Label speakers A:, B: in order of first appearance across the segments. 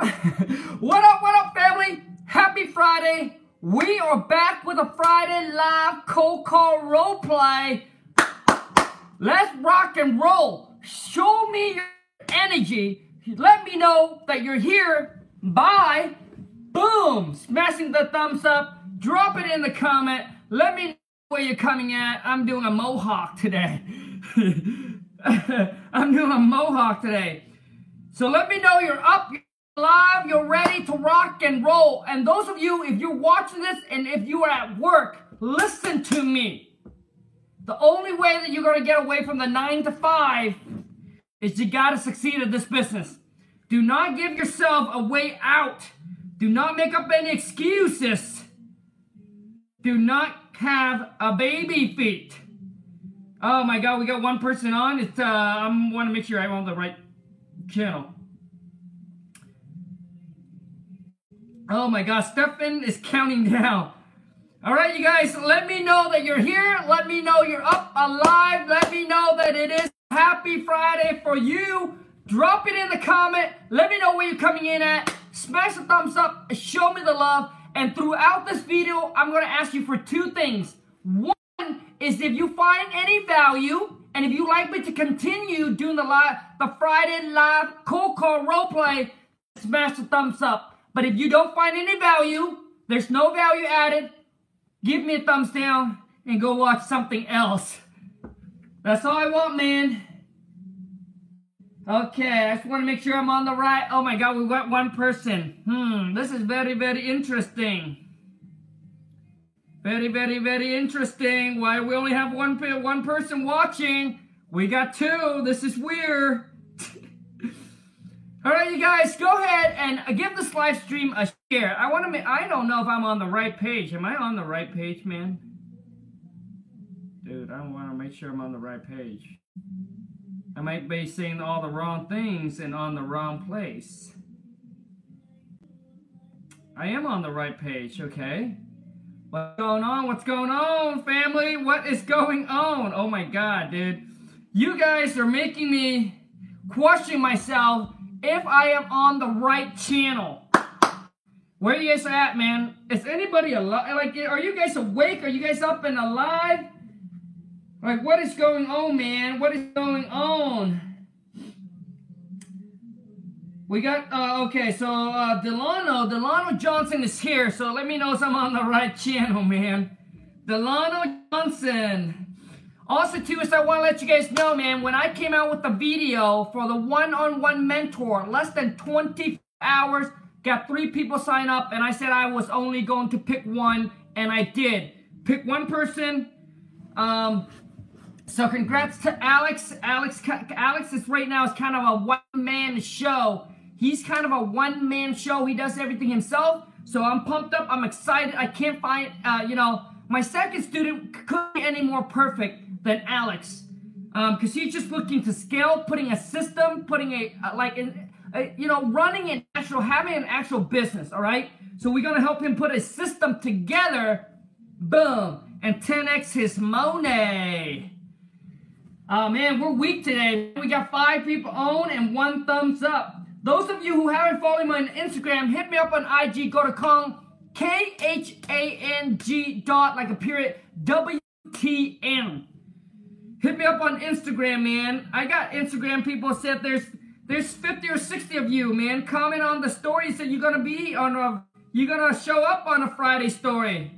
A: up? what up, what up, family? Happy Friday. We are back with a Friday live cold call role play. Let's rock and roll. Show me your energy. Let me know that you're here by boom, smashing the thumbs up. Drop it in the comment. Let me know where you're coming at. I'm doing a mohawk today. I'm doing a mohawk today. So let me know you're up, you're live, you're ready to rock and roll. And those of you, if you're watching this and if you are at work, listen to me. The only way that you're going to get away from the nine to five is you got to succeed at this business. Do not give yourself a way out. Do not make up any excuses. Do not have a baby feet. Oh my God, we got one person on. It's uh, I want to make sure I'm on the right channel. Oh my God, Stefan is counting down. All right, you guys, let me know that you're here. Let me know you're up alive. Let me know that it is Happy Friday for you. Drop it in the comment. Let me know where you're coming in at. Smash the thumbs up. Show me the love. And throughout this video, I'm going to ask you for two things. One is if you find any value and if you like me to continue doing the live, the Friday live cold call role play, smash the thumbs up. But if you don't find any value, there's no value added, give me a thumbs down and go watch something else. That's all I want, man. Okay, I just want to make sure I'm on the right. Oh my god, we got one person. Hmm, this is very, very interesting. Very, very, very interesting. Why we only have one one person watching? We got two. This is weird. All right, you guys, go ahead and give this live stream a share. I want to. I don't know if I'm on the right page. Am I on the right page, man? Dude, I want to make sure I'm on the right page. I might be saying all the wrong things and on the wrong place. I am on the right page, okay? What's going on? What's going on, family? What is going on? Oh my god, dude. You guys are making me question myself if I am on the right channel. Where you guys at, man? Is anybody alive? Like, are you guys awake? Are you guys up and alive? Like, what is going on, man? What is going on? We got, uh, okay, so uh, Delano, Delano Johnson is here, so let me know if I'm on the right channel, man. Delano Johnson. Also, too, is I want to let you guys know, man, when I came out with the video for the one-on-one mentor, less than 20 hours, got three people sign up, and I said I was only going to pick one, and I did. Pick one person, um, so congrats to Alex. Alex, Alex is right now is kind of a one-man show. He's kind of a one-man show. He does everything himself. So I'm pumped up. I'm excited. I can't find, uh, you know, my second student couldn't be any more perfect than Alex. Because um, he's just looking to scale, putting a system, putting a, uh, like, in, uh, you know, running an actual, having an actual business, all right? So we're to help him put a system together, boom, and 10x his money. Oh man, we're weak today. We got five people on and one thumbs up. Those of you who haven't followed me on Instagram, hit me up on IG. Go to Khang, K H A N G dot like a period W T M. Hit me up on Instagram, man. I got Instagram people said there's there's 50 or 60 of you, man. Comment on the stories that you're gonna be on a you're gonna show up on a Friday story.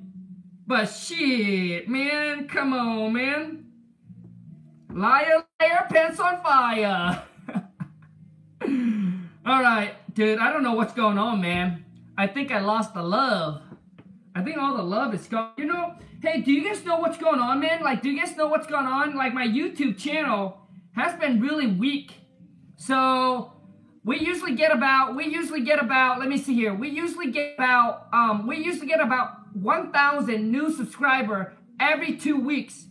A: But shit, man, come on, man. Liar, liar, pants on fire. All right, dude, I don't know what's going on, man. I think I lost the love. I think all the love is gone. You know, hey, do you guys know what's going on, man? Like, do you guys know what's going on? Like, my YouTube channel has been really weak. So, we usually get about, we usually get about, let me see here. We usually get about, um, we usually get about 1,000 new subscriber every two weeks.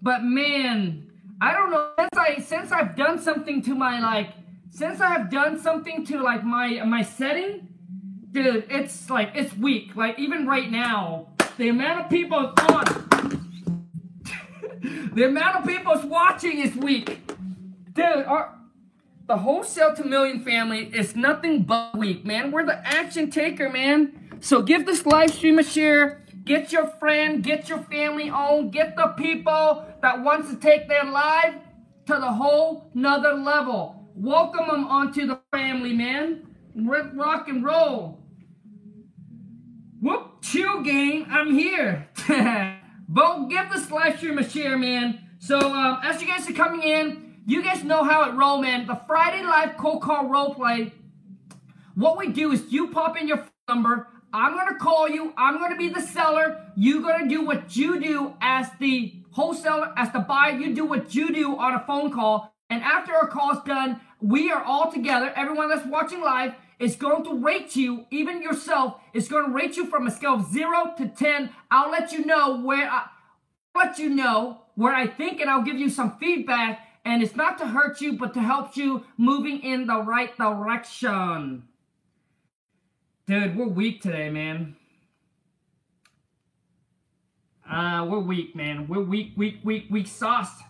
A: But man, I don't know since I since I've done something to my like since I have done something to like my my setting, dude, it's like it's weak. Like even right now, the amount of people on the amount of people watching is weak. Dude, are the wholesale to million family is nothing but weak, man. We're the action taker, man. So give this live stream a share. Get your friend, get your family on, get the people that wants to take their life to the whole nother level. Welcome them onto the family, man. Rock and roll. Whoop, chill game, I'm here. but give the live stream a share, man. So um, as you guys are coming in, you guys know how it roll, man. The Friday Live Cold Call Role Play. What we do is you pop in your number. I'm gonna call you. I'm gonna be the seller. You gonna do what you do as the wholesaler, as the buyer. You do what you do on a phone call. And after our call's done, we are all together. Everyone that's watching live is going to rate you, even yourself, is going to rate you from a scale of zero to ten. I'll let you know where I let you know where I think, and I'll give you some feedback. And it's not to hurt you, but to help you moving in the right direction. Dude, we're weak today, man. Uh, we're weak, man. We're weak, weak, weak, weak sauce.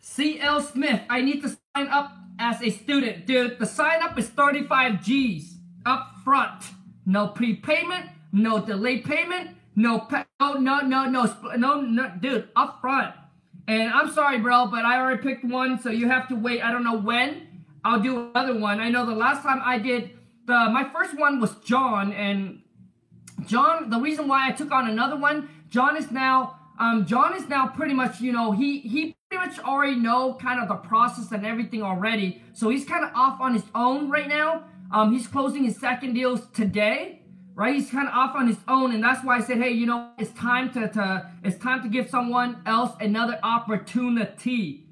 A: CL Smith, I need to sign up as a student. Dude, the sign up is 35 G's up front. No prepayment, no delay payment, no, no, no, no, no, no, no, dude, up front. And I'm sorry, bro, but I already picked one, so you have to wait. I don't know when. I'll do another one. I know the last time I did the my first one was John, and John. The reason why I took on another one, John is now um, John is now pretty much you know he he pretty much already know kind of the process and everything already. So he's kind of off on his own right now. Um, he's closing his second deals today right? He's kind of off on his own, and that's why I said, hey, you know, it's time to, to it's time to give someone else another opportunity,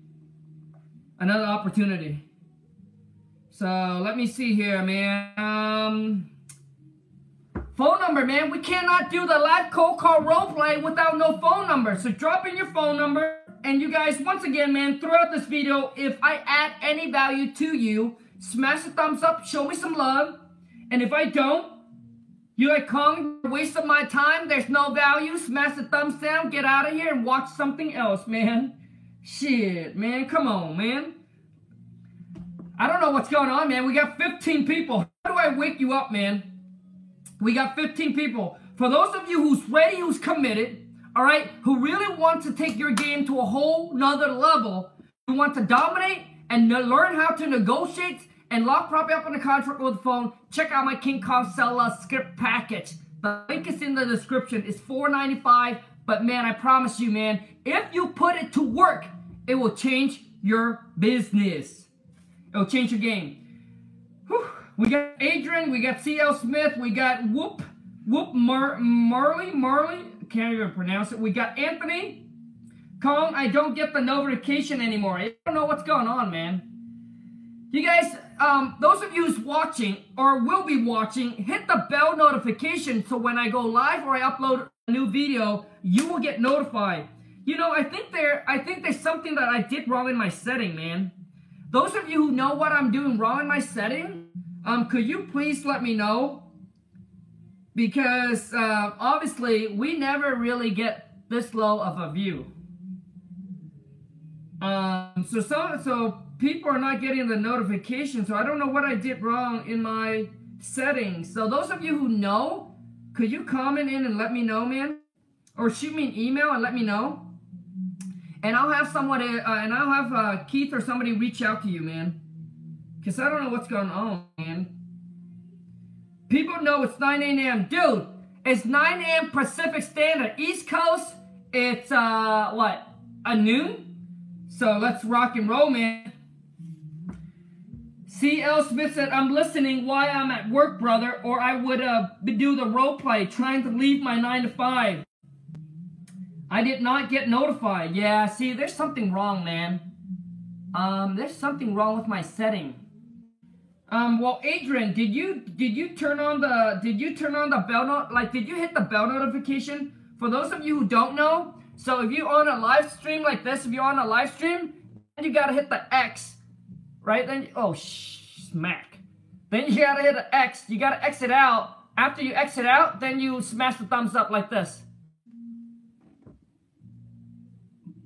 A: another opportunity. So let me see here, man. Um, phone number, man. We cannot do the live cold call role play without no phone number. So drop in your phone number. And you guys, once again, man, throughout this video, if I add any value to you, smash the thumbs up, show me some love. And if I don't, you're like Khang, waste of my time, there's no value, smash the thumbs down, get out of here and watch something else, man. Shit, man, come on, man. I don't know what's going on, man. We got 15 people. How do I wake you up, man? We got 15 people. For those of you who's ready, who's committed, all right, who really want to take your game to a whole nother level, who want to dominate and learn how to negotiate and lock property up on a contract with the phone, check out my King Kong Seller script package. The link is in the description. It's $4.95, but man, I promise you, man, if you put it to work, it will change your business. It will change your game. Whew. We got Adrian, we got C.L. Smith, we got Whoop, Whoop Mar Marley, Marley, can't even pronounce it. We got Anthony. Khang, I don't get the notification anymore. I don't know what's going on, man. You guys, um, those of you who's watching or will be watching, hit the bell notification so when I go live or I upload a new video, you will get notified. You know, I think there, I think there's something that I did wrong in my setting, man. Those of you who know what I'm doing wrong in my setting, um, could you please let me know? Because uh, obviously we never really get this low of a view. Um, so so so people are not getting the notification, so I don't know what I did wrong in my settings. So those of you who know, could you comment in and let me know, man? Or shoot me an email and let me know. And I'll have someone, uh, and I'll have uh, Keith or somebody reach out to you, man. Because I don't know what's going on, man. People know it's 9 a.m. Dude, it's 9 a.m. Pacific Standard. East Coast, it's, uh, what, a noon? So let's rock and roll, man. C.L. Smith said, I'm listening why I'm at work, brother, or I would uh, do the role play trying to leave my 9 to 5. I did not get notified. Yeah, see, there's something wrong, man. Um, there's something wrong with my setting. Um, well, Adrian, did you did you turn on the did you turn on the bell note like did you hit the bell notification? For those of you who don't know, so if you on a live stream like this, if you're on a live stream, you gotta hit the X, right? Then oh shh smack. Then you gotta hit an X. You gotta exit out. After you exit out, then you smash the thumbs up like this.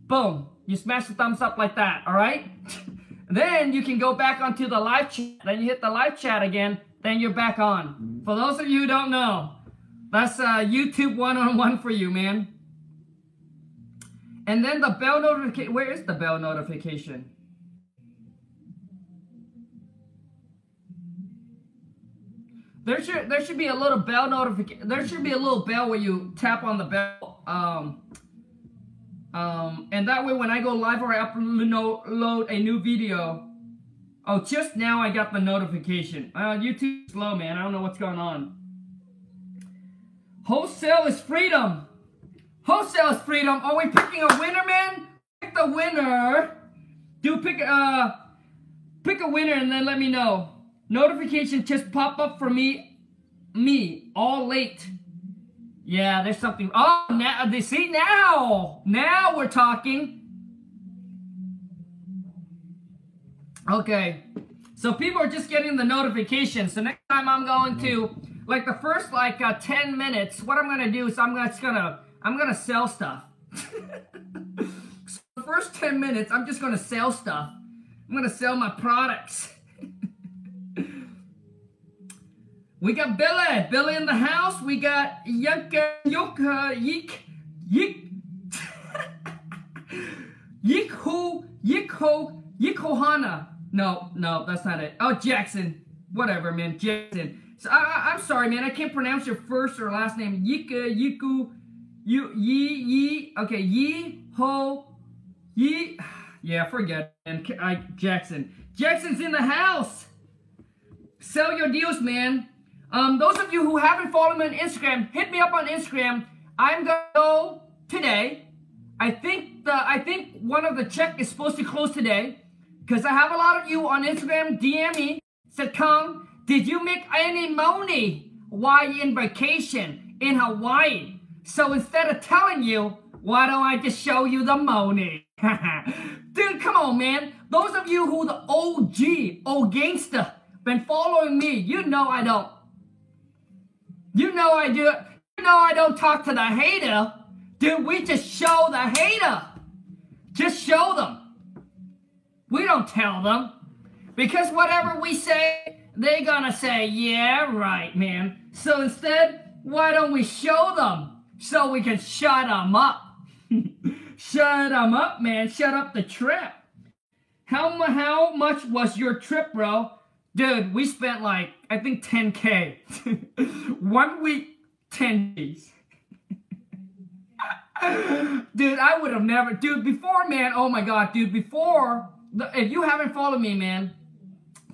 A: Boom. You smash the thumbs up like that, all right? then you can go back onto the live chat. Then you hit the live chat again. Then you're back on. For those of you who don't know, that's uh, YouTube one-on-one for you, man. And then the bell notification. Where is the bell notification? There should there should be a little bell notification. There should be a little bell where you tap on the bell. Um, um, and that way when I go live or I upload a new video. Oh, just now I got the notification. Uh, YouTube slow, man. I don't know what's going on. Wholesale is freedom. Wholesale is freedom. Are we picking a winner, man? Pick the winner. Do pick uh pick a winner and then let me know. Notification just pop up for me, me, all late. Yeah, there's something. Oh, now they see now. Now we're talking. Okay, so people are just getting the notification. So next time I'm going to, like the first like uh, 10 minutes, what I'm gonna do is I'm just gonna, I'm gonna sell stuff. so the first 10 minutes, I'm just gonna sell stuff. I'm gonna sell my products. We got Billy, Billy in the house. We got Yuka, Yuka, Yik, Yik, Yikho, Yikho, Yikohana. No, no, that's not it. Oh, Jackson. Whatever, man. Jackson. So I, am sorry, man. I can't pronounce your first or last name. Yika, Yiku, you, Yi, Yi. Okay, Yi, Ho, Yi. Yeah, forget. And I, Jackson. Jackson's in the house. Sell your deals, man. Um, those of you who haven't followed me on Instagram, hit me up on Instagram. I'm gonna go today. I think the I think one of the check is supposed to close today because I have a lot of you on Instagram DM me said, "Khang, did you make any money while in vacation in Hawaii?" So instead of telling you, why don't I just show you the money? Dude, come on, man. Those of you who the OG, old gangster, been following me, you know I don't you know I do. You know I don't talk to the hater. Dude, we just show the hater. Just show them. We don't tell them. Because whatever we say, they're gonna say, yeah, right, man. So instead, why don't we show them so we can shut them up? shut them up, man. Shut up the trip. How, how much was your trip, bro? Dude, we spent like, I think 10K. One week, 10 days. dude, I would have never, dude, before, man, oh my God, dude, before, if you haven't followed me, man,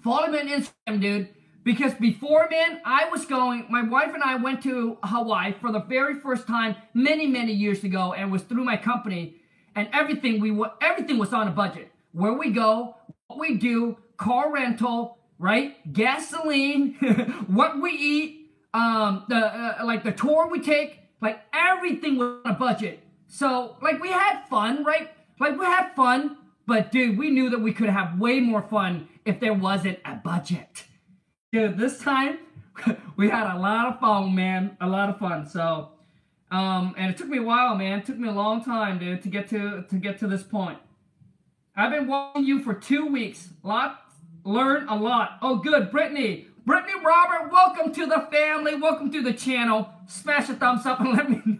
A: follow me on Instagram, dude. Because before, man, I was going, my wife and I went to Hawaii for the very first time many, many years ago and was through my company. And everything we everything was on a budget. Where we go, what we do, car rental, right? Gasoline, what we eat, um, the uh, like the tour we take, like everything was on a budget. So like we had fun, right? Like we had fun, but dude, we knew that we could have way more fun if there wasn't a budget. Dude, this time we had a lot of fun, man. A lot of fun. So, um, and it took me a while, man. It took me a long time, dude, to get to to get to this point. I've been watching you for two weeks. Lot learn a lot. Oh, good. Brittany. Brittany Robert, welcome to the family. Welcome to the channel. Smash a thumbs up and let me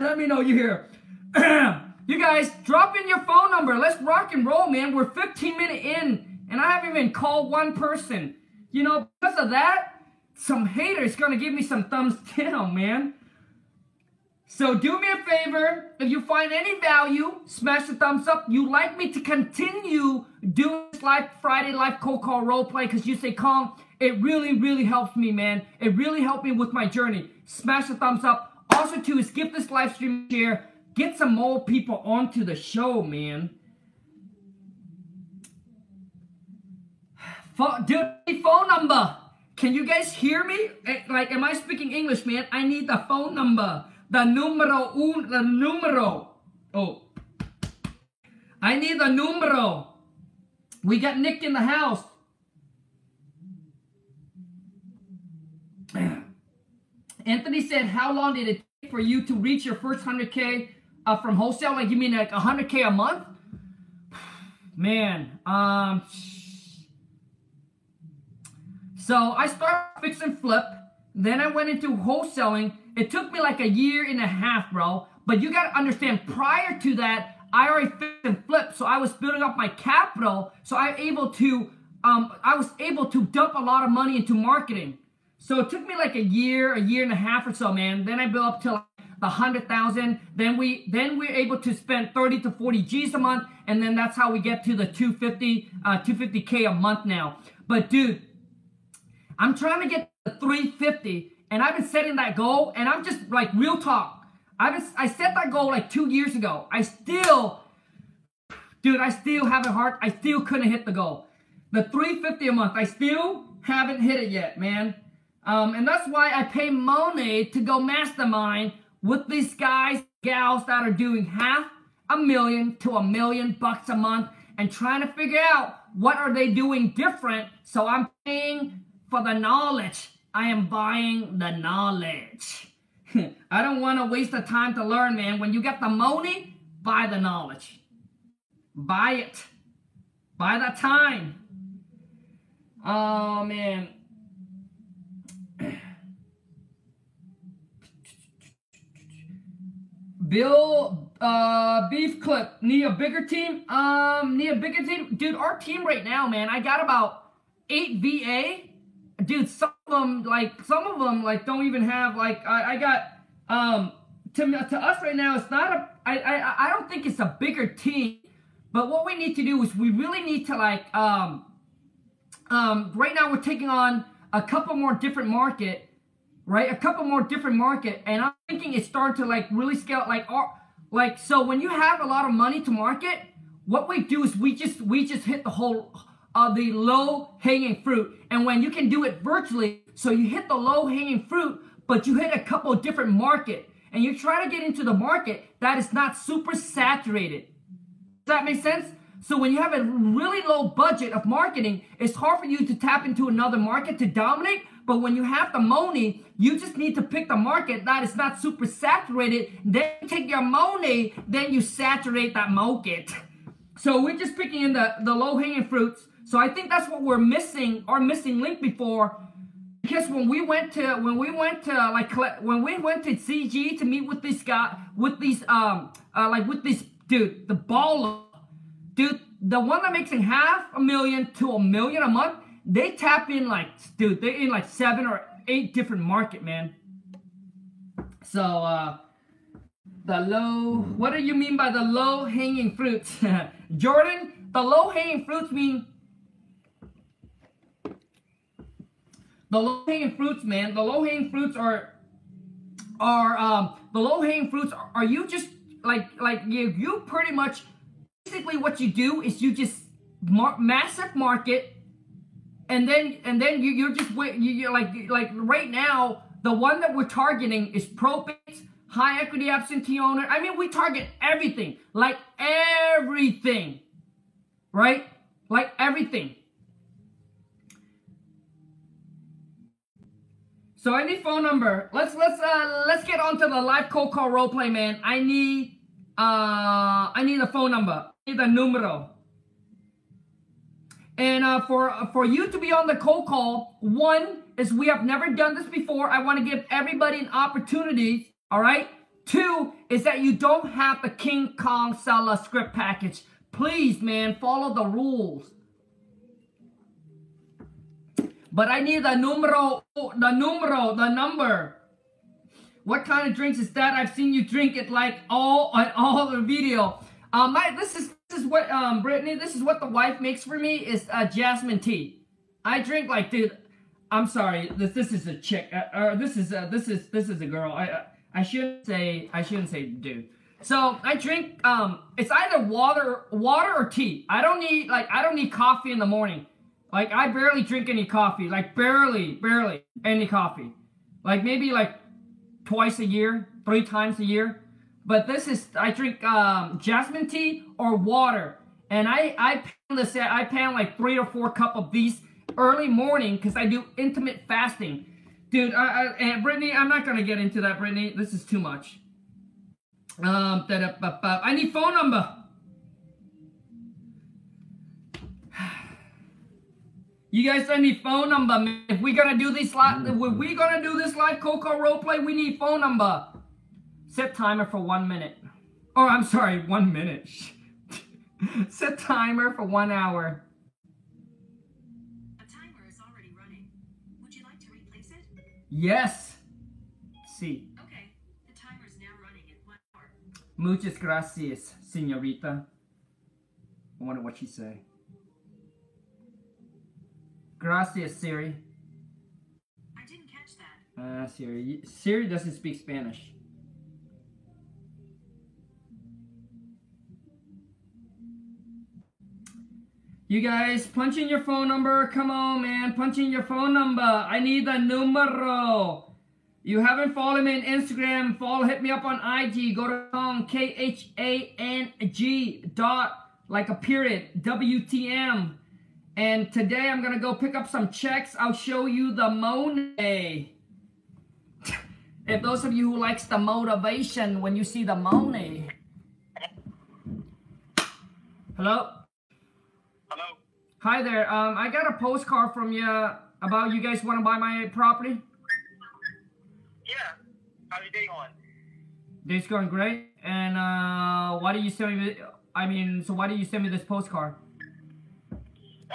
A: let me know you're here. you guys, drop in your phone number. Let's rock and roll, man. We're 15 minutes in, and I haven't even called one person. You know, because of that, some haters gonna give me some thumbs down, man. So do me a favor, if you find any value, smash the thumbs up. You like me to continue doing this live Friday live cold call role play because you say, Khang, it really, really helps me, man. It really helped me with my journey. Smash the thumbs up. Also, too, is give this live stream share. Get some more people onto the show, man. Dude, phone number. Can you guys hear me? Eh, like, am I speaking English, man? I need the phone number. The numero un, the numero. Oh. I need the numero. We got Nick in the house. Anthony said, how long did it take for you to reach your first 100K uh, from wholesale? Like, you mean like 100K a month? man, um, so I started fix and flip. Then I went into wholesaling. It took me like a year and a half, bro. But you gotta understand, prior to that, I already flipped, so I was building up my capital. So I able to, um, I was able to dump a lot of money into marketing. So it took me like a year, a year and a half or so, man. Then I built up to like the hundred thousand. Then we then we're able to spend 30 to 40 G's a month, and then that's how we get to the 250, uh, 250k a month now. But dude, I'm trying to get to 350, and I've been setting that goal, and I'm just like real talk. I been, I set that goal like two years ago. I still, dude, I still have a heart. I still couldn't hit the goal. The 350 a month, I still haven't hit it yet, man. Um, and that's why I pay money to go mastermind with these guys, gals that are doing half a million to a million bucks a month and trying to figure out what are they doing different. So I'm paying for the knowledge. I am buying the knowledge. I don't want to waste the time to learn, man. When you get the money, buy the knowledge. Buy it. Buy the time. Oh, man. Bill uh, Beef Clip, need a bigger team? Um, need a bigger team? Dude, our team right now, man, I got about eight VA dude, some them, like, some of them, like, don't even have, like, I, I got, um, to, to us right now, it's not a, I, I, I don't think it's a bigger team, but what we need to do is we really need to, like, um, um, right now we're taking on a couple more different market, right? A couple more different market, and I'm thinking it's starting to, like, really scale, like, our, like, so when you have a lot of money to market, what we do is we just, we just hit the whole, of the low hanging fruit. And when you can do it virtually, so you hit the low hanging fruit, but you hit a couple different market and you try to get into the market that is not super saturated. Does that make sense? So when you have a really low budget of marketing, it's hard for you to tap into another market to dominate. But when you have the money, you just need to pick the market that is not super saturated. Then you take your money, then you saturate that market. So we're just picking in the, the low hanging fruits so I think that's what we're missing, our missing link before. Because when we went to when we went to like when we went to CG to meet with this guy with these um uh, like with this dude the baller. Dude the one that makes in half a million to a million a month they tap in like dude they're in like seven or eight different market man. So uh the low what do you mean by the low hanging fruits? Jordan the low hanging fruits mean The low hanging fruits, man. The low hanging fruits are are um the low hanging fruits are, are you just like like you you pretty much basically what you do is you just mar- massive market and then and then you you're just you, you're like like right now the one that we're targeting is probates high equity absentee owner i mean we target everything like everything right like everything So I need phone number. Let's let's uh let's get on to the live cold call role play, man. I need uh I need a phone number. I need a numero. And uh, for for you to be on the cold call, one is we have never done this before. I want to give everybody an opportunity. All right. Two is that you don't have the King Kong seller script package. Please, man, follow the rules. But I need the numero, the numero, the number. What kind of drinks is that? I've seen you drink it like all on all the video. Um, my this is this is what um Brittany. This is what the wife makes for me is uh, jasmine tea. I drink like dude. I'm sorry. This this is a chick. Uh, or this is uh, this is this is a girl. I uh, I shouldn't say I shouldn't say dude. So I drink um it's either water water or tea. I don't need like I don't need coffee in the morning. Like I barely drink any coffee. Like barely, barely any coffee. Like maybe like twice a year, three times a year. But this is I drink um, jasmine tea or water, and I I pound this. I pound like three or four cup of these early morning because I do intermittent fasting. Dude, I, I, and Brittany, I'm not gonna get into that, Brittany. This is too much. Um, I need phone number. You guys need phone number. man. If we're gonna do this live, mm-hmm. if we gonna do this live cold call roleplay, we need phone number. Set timer for one minute. Oh, I'm sorry, one minute. Set timer for one hour.
B: A timer is already running. Would you like to replace it?
A: Yes. See.
B: Okay, the timer is now running at one hour.
A: Muchas gracias, señorita. I wonder what she say. Gracias, Siri.
B: I didn't catch that.
A: Uh, Siri. Siri doesn't speak Spanish. You guys, punch in your phone number. Come on, man. Punch in your phone number. I need the numero. You haven't followed me on Instagram, follow, hit me up on IG. Go to um, K H A N G dot, like a period, WTM. And today I'm gonna go pick up some checks. I'll show you the money. if those of you who likes the motivation when you see the money. Hello?
C: Hello.
A: Hi there. Um, I got a postcard from you about you guys want to buy my property.
C: Yeah. How you day going?
A: Day's going great. And uh, why do you send me? I mean, so why do you send me this postcard?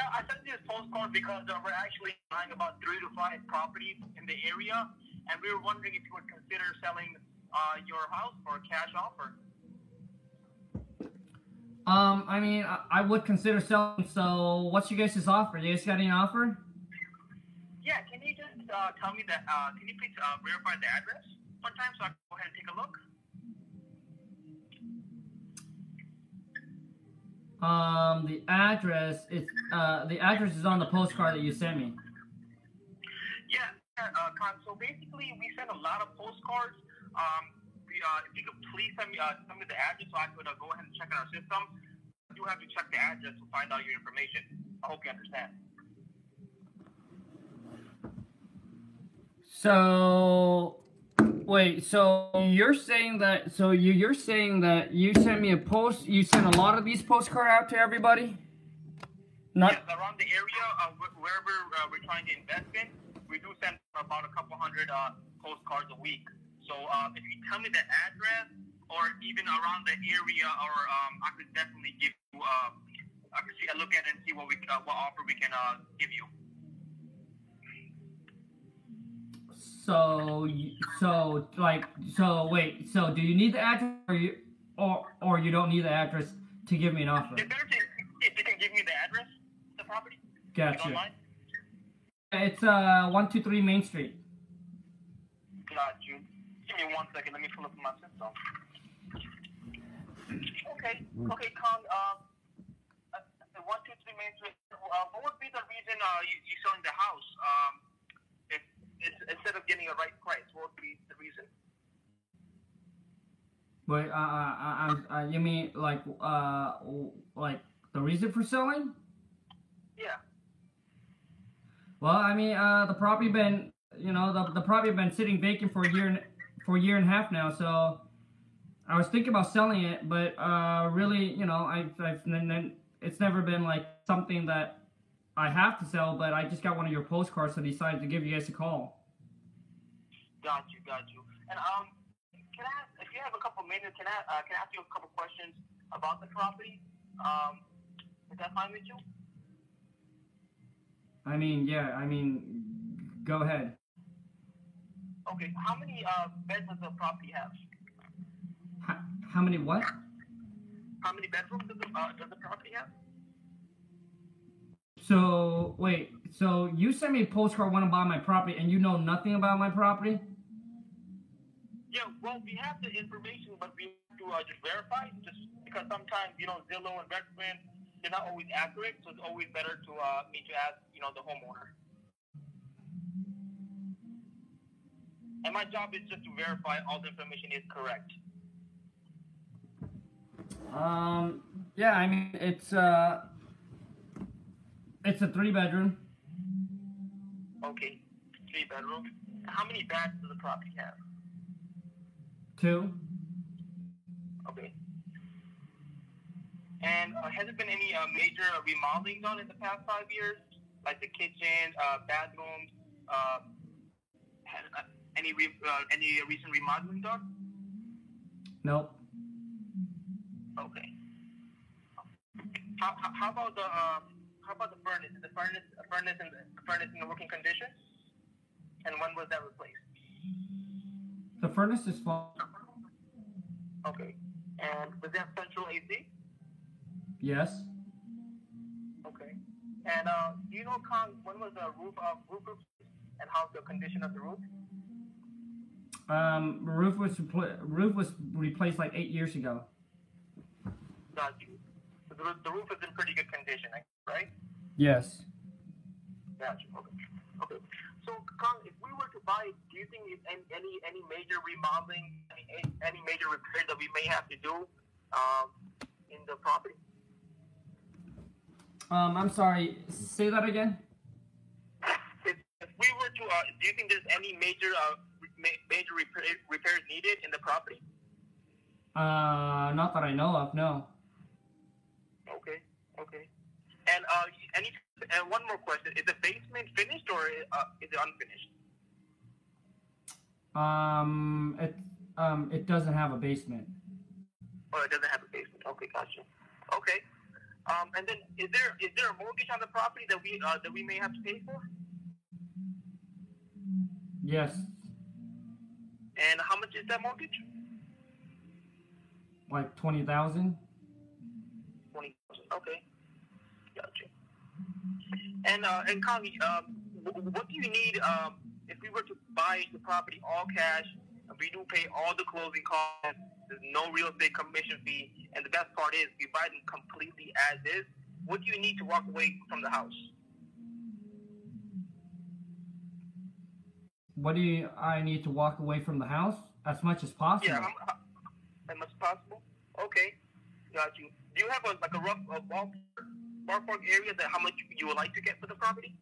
C: I sent you this postcard because uh, we're actually buying about three to five properties in the area, and we were wondering if you would consider selling uh, your house for a cash offer.
A: Um, I mean, I, I would consider selling. So, what's your guys' offer? You guys got any offer?
C: Yeah. Can you just uh, tell me that? Uh, can you please uh, verify the address one time so I can go ahead and take a look?
A: Um, the address is uh the address is on the postcard that you sent me.
C: Yeah. Uh, Con, so basically, we send a lot of postcards. Um, we, uh, if you could please send me uh, send me the address so I could uh, go ahead and check in our system. You have to check the address to find out your information. I hope you understand.
A: So, wait. So you're saying that? So you you're saying that you sent me a post? You sent a lot of these postcard out to everybody? Not.
C: yes, around the area, uh, wh- wherever uh, we're trying to invest in, we do send about a couple hundred uh, postcards a week. So uh, if you tell me the address or even around the area, or um, I could definitely give you, uh, I could see, I look at it and see what we uh, what offer we can uh, give you.
A: So so like so wait. So do you need the address or you or or you don't need the address to give me an offer?
C: It's better to, if you can give me the address, the property.
A: Gotcha. It's uh one two three Main Street.
C: Got you. Give me one second. Let me pull up my system. Okay. Okay, Khang. Um, uh, uh, one, two, three Main Street. Uh, what would be the reason uh, you, you selling the house? Um, instead of getting a right price, what would be the reason?
A: Wait, uh, uh, uh, you mean like uh like the reason for selling?
C: Yeah.
A: Well, I mean, uh, the property been, you know, the, the property been sitting vacant for a year and for a year and a half now. So I was thinking about selling it, but uh, really, you know, I, I've it's never been like something that I have to sell. But I just got one of your postcards, so I decided to give you guys a call.
C: Got you. Got you. And um, can I, ask- if you have a couple minutes, can I, uh, can I ask you a couple questions about the property? Um, is that fine with you?
A: I mean, yeah, I mean, go ahead.
C: Okay. How many uh beds does the property have?
A: How, how many what?
C: How many bedrooms does the, uh, does the property have?
A: So wait, so you sent me a postcard want to buy my property, and you know nothing about my property?
C: Yeah, well, we have the information, but we have to uh, just verify, just because sometimes, you know, Zillow and Redfin, they're not always accurate, so it's always better to uh, me to ask, you know, the homeowner. And my job is just to verify all the information is correct.
A: Um, yeah, I mean it's uh, it's a three bedroom.
C: Okay, three bedroom. How many baths does the property have?
A: Two.
C: Okay. And uh, has there been any uh, major remodeling done in the past five years? like the kitchen, uh, bathrooms, uh, has, uh, any re- uh, any recent remodeling done?
A: Nope.
C: Okay. How, how, how about the um, how about the furnace? Is the furnace a furnace in the furnace in the working condition? And when was that replaced?
A: The furnace is fine.
C: Okay. And was that central AC?
A: Yes.
C: Okay. And uh, do you know, Khang, when was the roof uh, roof replaced and how's the condition of the roof?
A: Um, roof was repl- roof was replaced like eight years ago.
C: Got you. So the, the roof is in pretty good condition, right?
A: Yes.
C: Got you. Okay. Okay. So, Khang, if we were to buy, do you think any any, any major remodeling, any, any major repairs that we may have to do um, in the property?
A: Um, I'm sorry. Say that again.
C: If, if we were to, uh, do you think there's any major uh, ma- major repair, repairs needed in the property?
A: Uh, not that I know of. No.
C: Okay. Okay. And uh, any and one more question: Is the basement finished or uh, is it unfinished?
A: Um, it um it doesn't have a basement.
C: Or it doesn't have a basement? Okay, gotcha. Okay. Um, and then is there is there a mortgage on the property that we uh, that we may have to pay for?
A: Yes.
C: And how much is that mortgage?
A: Like twenty thousand.
C: Twenty thousand. Okay. And uh, and Connie, um, what do you need um, if we were to buy the property all cash? We do pay all the closing costs. There's no real estate commission fee, and the best part is we buy them completely as is. What do you need to walk away from the house?
A: What do you? I need to walk away from the house as much as possible.
C: Yeah, how, as much as possible. Okay, got you. Do you have a like a rough a ballpark, ballpark area that how much you would like to get for the property?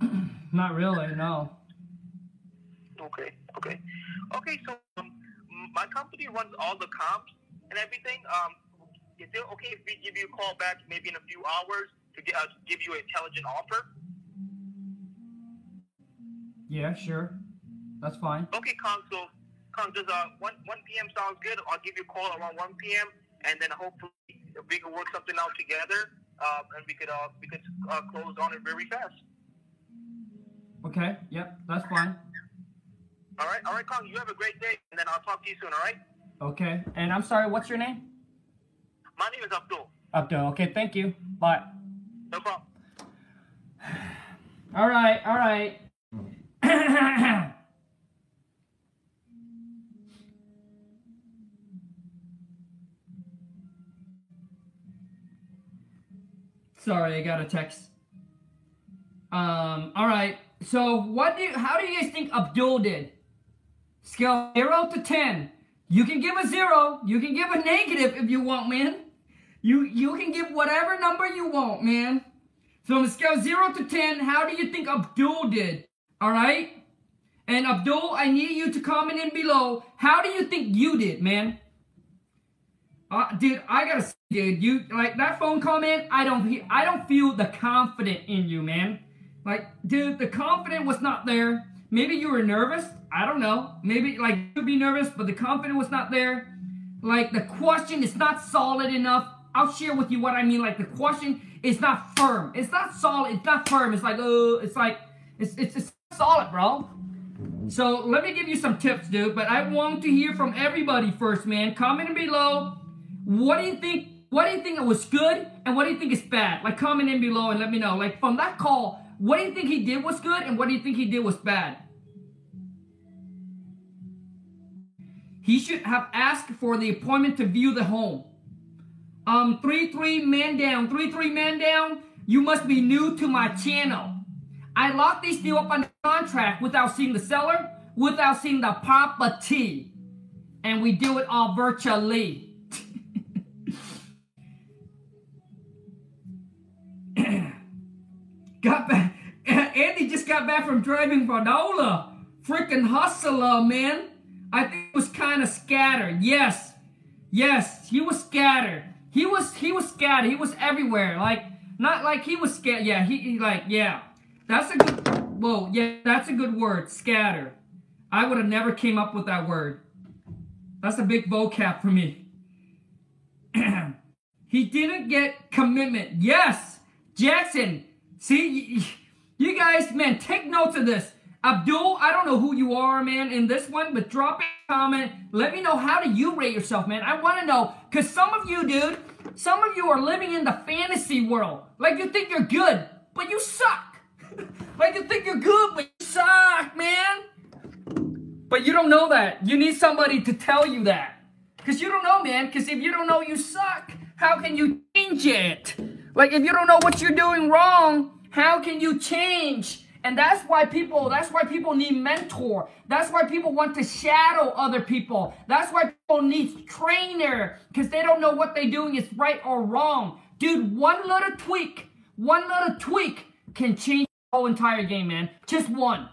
A: Not really. No.
C: Okay, okay, okay. So um, my company runs all the comps and everything. Um, is it okay if we give you a call back maybe in a few hours to get uh, give you an intelligent offer?
A: Yeah. Sure. That's fine.
C: Okay, Khang. So, Khang, does uh one one p.m. sounds good? I'll give you a call around one p.m. and then hopefully we can work something out together. Uh, and we could uh we could uh, close on it very fast.
A: Okay. Yep. That's fine.
C: All right, all right, Khang. You have a great day, and then I'll talk to you soon. All right.
A: Okay. And I'm sorry. What's your name?
C: My name is Abdul.
A: Abdul. Okay. Thank you. Bye.
C: No problem.
A: All right. All right. Sorry, I got a text. Um, all right. So, what do you, how do you guys think Abdul did? Scale 0 to 10. You can give a 0, you can give a negative if you want, man. You you can give whatever number you want, man. So on a scale 0 to 10, how do you think Abdul did? All right? And Abdul, I need you to comment in below. How do you think you did, man? Uh, dude, I gotta dude, you like that phone comment. I don't, I don't feel the confident in you, man. Like, dude, the confidence was not there. Maybe you were nervous. I don't know. Maybe like you'd be nervous, but the confidence was not there. Like the question is not solid enough. I'll share with you what I mean. Like the question is not firm. It's not solid. It's not firm. It's like oh, it's like it's it's, it's solid, bro. So let me give you some tips, dude. But I want to hear from everybody first, man. Comment below. What do you think? What do you think it was good, and what do you think is bad? Like comment in below and let me know. Like from that call, what do you think he did was good, and what do you think he did was bad? He should have asked for the appointment to view the home. Um, three three man down, three three man down. You must be new to my channel. I locked this deal up on contract without seeing the seller, without seeing the property, and we do it all virtually. Got back. Andy just got back from driving Vardola. Freaking hustler, man. I think was kind of scattered. Yes, yes, he was scattered. He was he was scattered. He was everywhere. Like Not like he was scared. Yeah, he, he like yeah. That's a good. Whoa, yeah, that's a good word. Scatter. I would have never came up with that word. That's a big vocab for me. he didn't get commitment. Yes, Jackson. See, you guys, man, take notes of this. Abdul, I don't know who you are, man, in this one, but drop a comment. Let me know how do you rate yourself, man. I want to know, because some of you, dude, some of you are living in the fantasy world. Like you think you're good, but you suck. like you think you're good, but you suck, man. But you don't know that. You need somebody to tell you that. Because you don't know, man. Because if you don't know you suck, how can you change it? Like if you don't know what you're doing wrong, how can you change? And that's why people, that's why people need mentor. That's why people want to shadow other people. That's why people need trainer because they don't know what they're doing is right or wrong. Dude, one little tweak, one little tweak can change the whole entire game, man. Just one.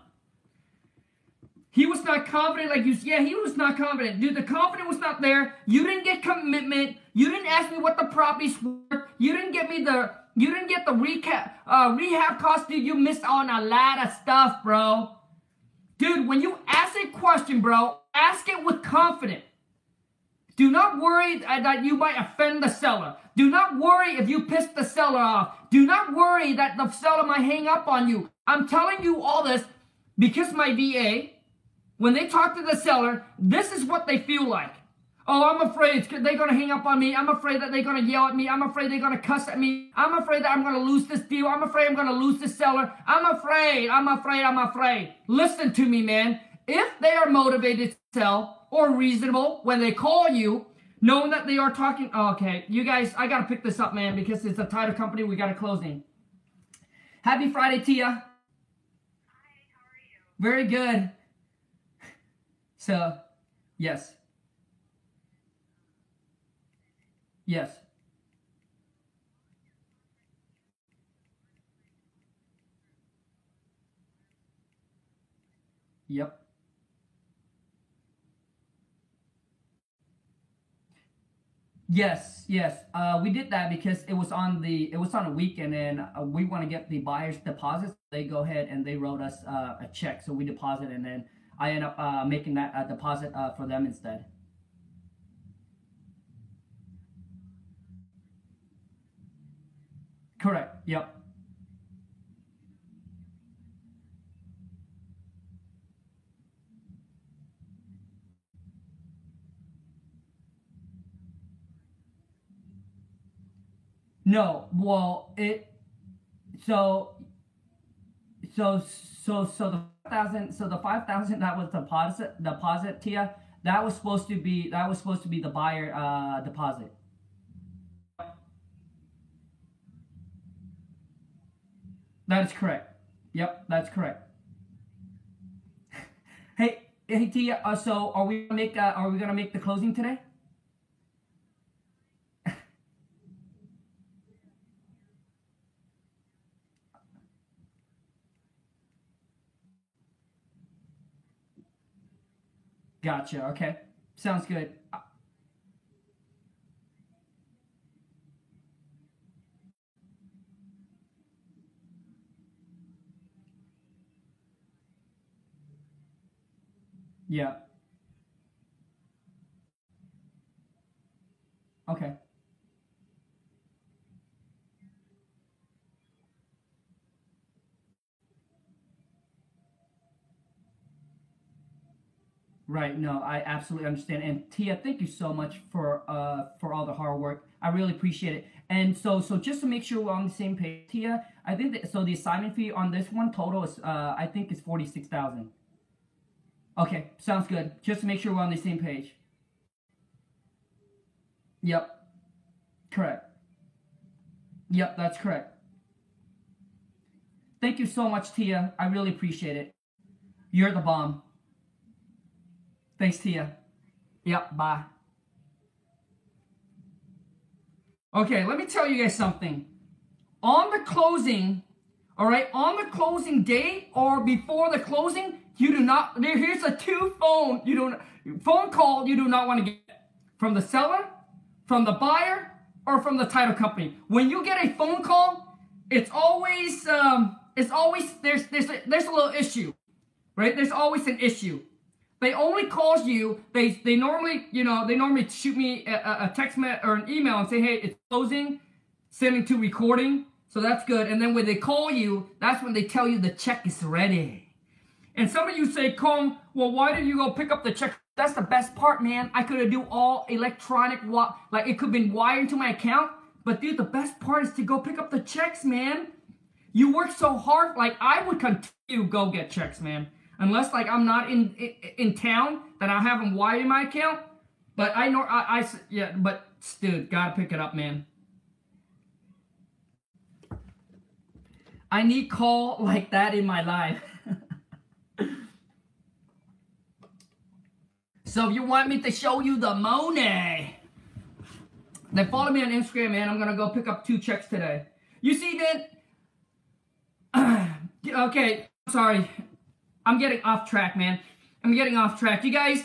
A: He was not confident like you. Yeah, he was not confident. Dude, the confidence was not there. You didn't get commitment. You didn't ask me what the properties were. You didn't get me the. You didn't get the recap, uh, rehab cost. Dude, you missed on a lot of stuff, bro. Dude, when you ask a question, bro, ask it with confidence. Do not worry that you might offend the seller. Do not worry if you piss the seller off. Do not worry that the seller might hang up on you. I'm telling you all this because my VA when they talk to the seller, this is what they feel like. Oh, I'm afraid they're going to hang up on me. I'm afraid that they're going to yell at me. I'm afraid they're going to cuss at me. I'm afraid that I'm going to lose this deal. I'm afraid I'm going to lose this seller. I'm afraid. I'm afraid. I'm afraid. Listen to me, man. If they are motivated to sell or reasonable when they call you, knowing that they are talking. Oh, okay, you guys, I got to pick this up, man, because it's a title company. We got a closing. Happy Friday, Tia.
B: Hi, how are you?
A: Very good. So, yes. Yes. Yep. Yes, yes. Uh, we did that because it was on the it was on a weekend, and uh, we want to get the buyer's deposits. They go ahead and they wrote us uh, a check, so we deposit, and then I end up uh, making that uh, deposit uh, for them instead. Correct. Yep. No. Well, it. So. So so so the thousand so the five thousand that was deposit deposit Tia that was supposed to be that was supposed to be the buyer uh, deposit. That is correct. Yep, that's correct. hey, hey Tia. Uh, so are we gonna make uh, are we gonna make the closing today? Gotcha. Okay. Sounds good. Yeah. Okay. Right. No, I absolutely understand. And Tia, thank you so much for uh for all the hard work. I really appreciate it. And so so just to make sure we're on the same page, Tia, I think that so the assignment fee on this one total is uh I think is forty six thousand. Okay, sounds good. Just to make sure we're on the same page. Yep. Correct. Yep, that's correct. Thank you so much, Tia. I really appreciate it. You're the bomb. Thanks, Tia. Yep, bye. Okay, let me tell you guys something. On the closing, all right, on the closing day or before the closing, you do not, there, here's a two phone, you don't, phone call you do not want to get from the seller, from the buyer, or from the title company. When you get a phone call, it's always um, it's always there's there's a, there's a little issue, right? There's always an issue. They only calls you. They they normally you know they normally shoot me a, a text me- or an email and say hey it's closing, sending to recording. So that's good. And then when they call you, that's when they tell you the check is ready. And some of you say, Khang, well, why did you go pick up the check? That's the best part, man. I could have do all electronic, like it could have been wired to my account. But dude, the best part is to go pick up the checks, man. You work so hard. Like I would continue go get checks, man. Unless like I'm not in in, in town, then I have them wired in my account. But I know I, I yeah, but dude, gotta pick it up, man. I need call like that in my life. so if you want me to show you the money, then follow me on Instagram, man. I'm gonna go pick up two checks today. You see that? okay, sorry. I'm getting off track, man. I'm getting off track. You guys,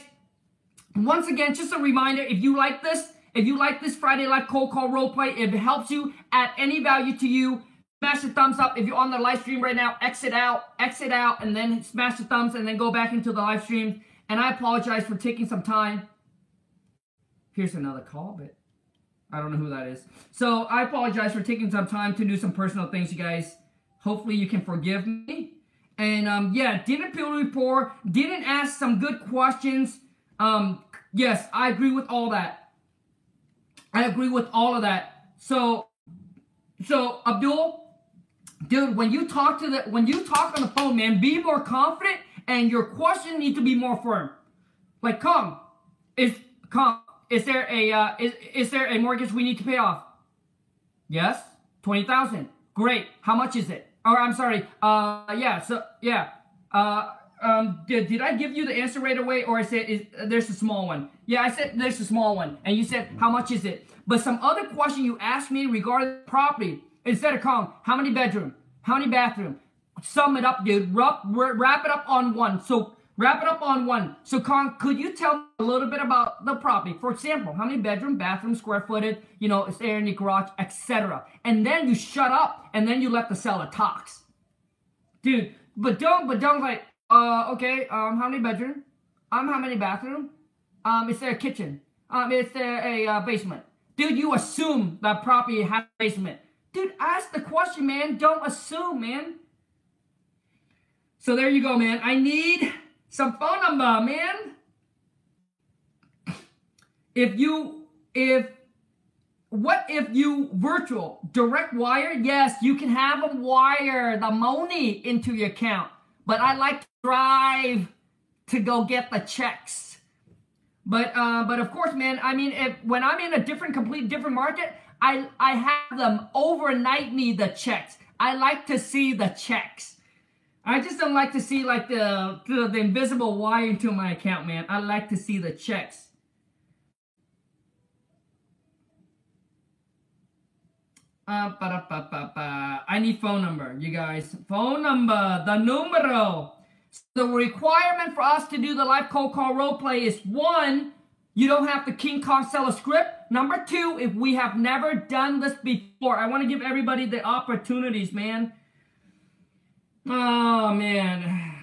A: once again, just a reminder, if you like this, if you like this Friday Live Cold Call Roleplay, if it helps you, add any value to you, smash the thumbs up. If you're on the live stream right now, exit out, exit out, and then smash the thumbs and then go back into the live stream. And I apologize for taking some time. Here's another call, but I don't know who that is. So I apologize for taking some time to do some personal things, you guys. Hopefully you can forgive me. And um, yeah, didn't appeal report, didn't ask some good questions. Um, yes, I agree with all that. I agree with all of that. So, so Abdul, dude, when you talk to the when you talk on the phone, man, be more confident and your question need to be more firm. Like, come, is come, is there a uh, is is there a mortgage we need to pay off? Yes, twenty thousand. Great. How much is it? Or I'm sorry. Uh, yeah. So yeah. Uh, um, did, did I give you the answer right away, or I said is, uh, there's a small one? Yeah, I said there's a small one, and you said how much is it? But some other question you asked me regarding property, instead of calling how many bedroom, how many bathroom, sum it up, dude. Wrap, wrap it up on one. So wrap it up on one. So Khang, could you tell a little bit about the property? For example, how many bedroom, bathroom, square footed, you know, is there in the garage, etc. And then you shut up, and then you let the seller talks, dude. But don't, but don't like, uh, okay, um, how many bedroom? Um, how many bathroom? Um, is there a kitchen? Um, is there a uh, basement? Dude, you assume that property has a basement. Dude, ask the question, man. Don't assume, man. So there you go, man. I need some phone number, man. If you, if, what if you virtual direct wire? Yes, you can have them wire the money into your account. But I like to drive to go get the checks. But uh, but of course, man. I mean, if when I'm in a different, complete different market, I I have them overnight me the checks. I like to see the checks. I just don't like to see like the, the, the invisible wire into my account, man. I like to see the checks. Uh, I need phone number, you guys. Phone number, the numero. The requirement for us to do the live cold call role play is one, you don't have the King Kong seller script. Number two, if we have never done this before, I want to give everybody the opportunities, man. Oh, man.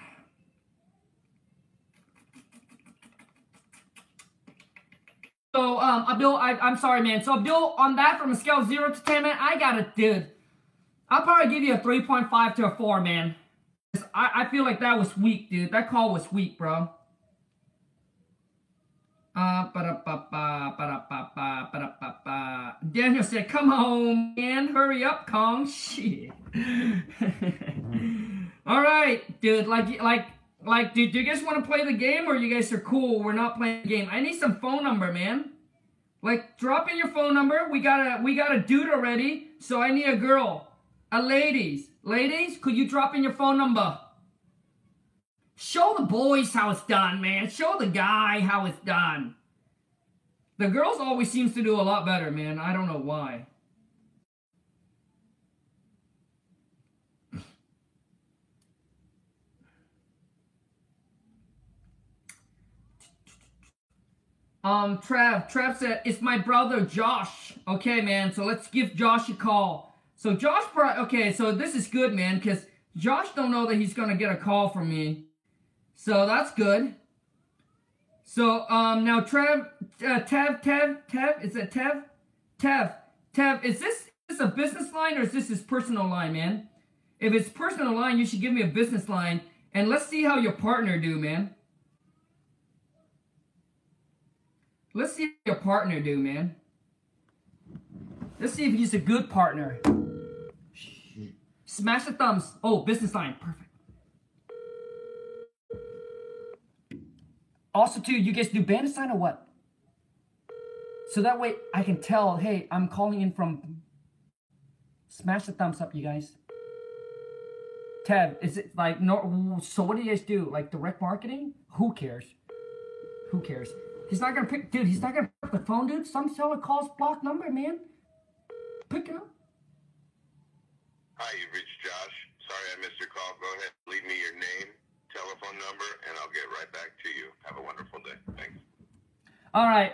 A: So, um, Abdul, I, I'm sorry, man. So, Abdul, on that, from a scale of 0 to 10, man, I got it, dude. I'll probably give you a 3.5 to a 4, man. I, I feel like that was weak, dude. That call was weak, bro. Uh, Daniel said, come home, man. Hurry up, Khang. Shit. All right, dude. Like, like, like, dude, do you guys want to play the game or you guys are cool? We're not playing the game. I need some phone number, man. Like, drop in your phone number. We got a, we got a dude already. So I need a girl. A ladies. Ladies, could you drop in your phone number? Show the boys how it's done, man. Show the guy how it's done. The girls always seems to do a lot better, man. I don't know why. Um, Trav, Trav said, it's my brother Josh. Okay, man, so let's give Josh a call. So Josh, brought, okay, so this is good, man, because Josh don't know that he's gonna get a call from me, so that's good. So um now Trev, uh, Tev, Tev, Tev, is it Tev, Tev, Tev? Is this is this a business line or is this his personal line, man? If it's personal line, you should give me a business line, and let's see how your partner do, man. Let's see your partner do, man. Let's see if he's a good partner. Smash the thumbs. Oh, business line. Perfect. Also, too, you guys do bandit sign or what? So that way I can tell, hey, I'm calling in from. Smash the thumbs up, you guys. Ted, is it like no? So what do you guys do? Like direct marketing? Who cares? Who cares? He's not gonna pick, dude. He's not gonna pick up the phone, dude. Some seller calls block number, man. Pick it up.
D: Hi, you've reached Josh. Sorry I missed your call. Go ahead, leave me your name, telephone number, and I'll get right back to you. Have a wonderful day. Thanks.
A: All right.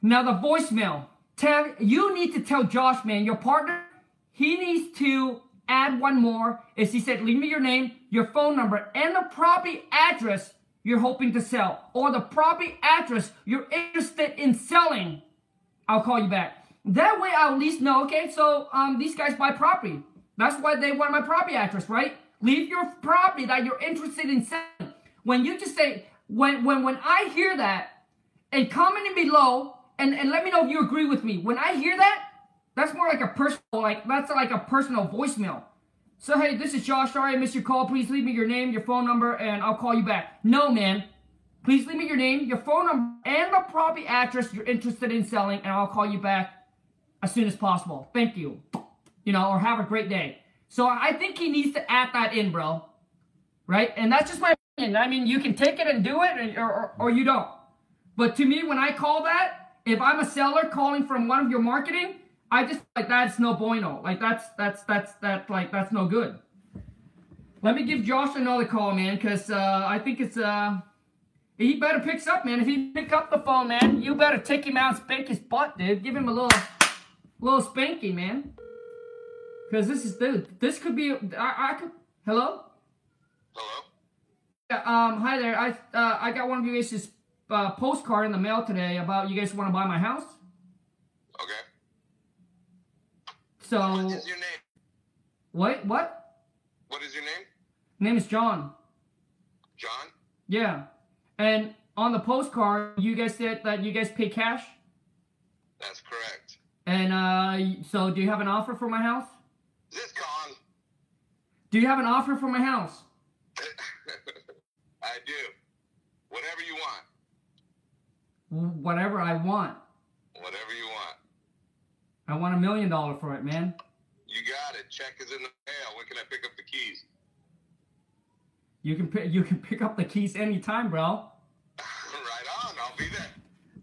A: Now the voicemail. Tell you need to tell Josh, man, your partner, he needs to add one more. Is he said, leave me your name, your phone number, and the property address you're hoping to sell, or the property address you're interested in selling. I'll call you back. That way, I'll at least know. Okay, so um, these guys buy property. That's why they want my property address, right? Leave your property that you're interested in selling. When you just say, when when when I hear that, and comment in below, and and let me know if you agree with me. When I hear that, that's more like a personal, like that's like a personal voicemail. So hey, this is Josh. Sorry I missed your call. Please leave me your name, your phone number, and I'll call you back. No, man. Please leave me your name, your phone number, and the property address you're interested in selling, and I'll call you back as soon as possible. Thank you. You know, or have a great day. So I think he needs to add that in, bro. Right? And that's just my opinion. I mean, you can take it and do it, or, or, or you don't. But to me, when I call that, if I'm a seller calling from one of your marketing, I just like that's no bueno. Like that's that's that's that like that's no good. Let me give Josh another call, man, because uh, I think it's uh he better picks up, man. If he pick up the phone, man, you better take him out and spank his butt, dude. Give him a little little spanking, man. Cause this is dude, this could be I, I could hello?
D: Hello?
A: Yeah, um, hi there. I uh, I got one of you guys' uh, postcard in the mail today about you guys want to buy my house.
D: Okay.
A: So
D: What is your name?
A: what what?
D: What is your name?
A: Name is John.
D: John?
A: Yeah. And on the postcard, you guys said that you guys pay cash.
D: That's correct.
A: And uh, so do you have an offer for my house?
D: This Khang?
A: Do you have an offer for my house?
D: I do. Whatever you want.
A: Whatever I want.
D: Whatever you want.
A: I want a million dollar for it, man.
D: You got it. Check is in the mail. When can I pick up the keys?
A: You can pick, you can pick up the keys anytime, bro.
D: right on. I'll be there.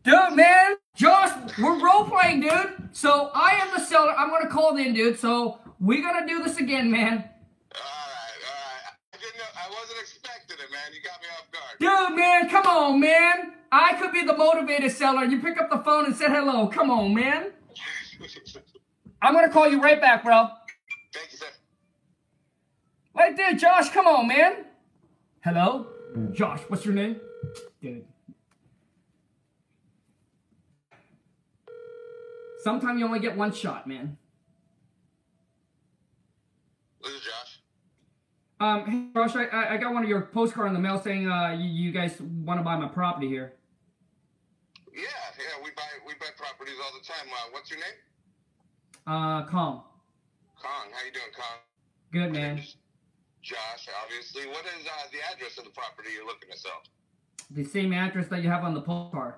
A: Dude, man, Josh, we're role playing, dude. So I am the seller. I'm gonna call in, dude. So we're gonna do this again, man.
D: All right, all right. I didn't know. I wasn't expecting it, man. You got me off guard.
A: Dude, man, come on, man. I could be the motivated seller. You pick up the phone and said hello. Come on, man. I'm gonna call you right back, bro.
D: Thank you, sir.
A: Like, dude, Josh, come on, man. Hello? Josh, what's your name? Dude. Sometimes you only get one shot, man.
D: This is Josh.
A: Um, hey, Josh, I- I, I got one of your postcard in the mail saying uh, you, you guys want to buy my property here.
D: Yeah, yeah. We buy we buy properties all the time. Uh, what's your name?
A: Uh, Khang.
D: Khang. How you doing, Khang?
A: Good, man.
D: Josh, obviously. What is uh, the address of the property you're looking to sell?
A: The same address that you have on the postcard.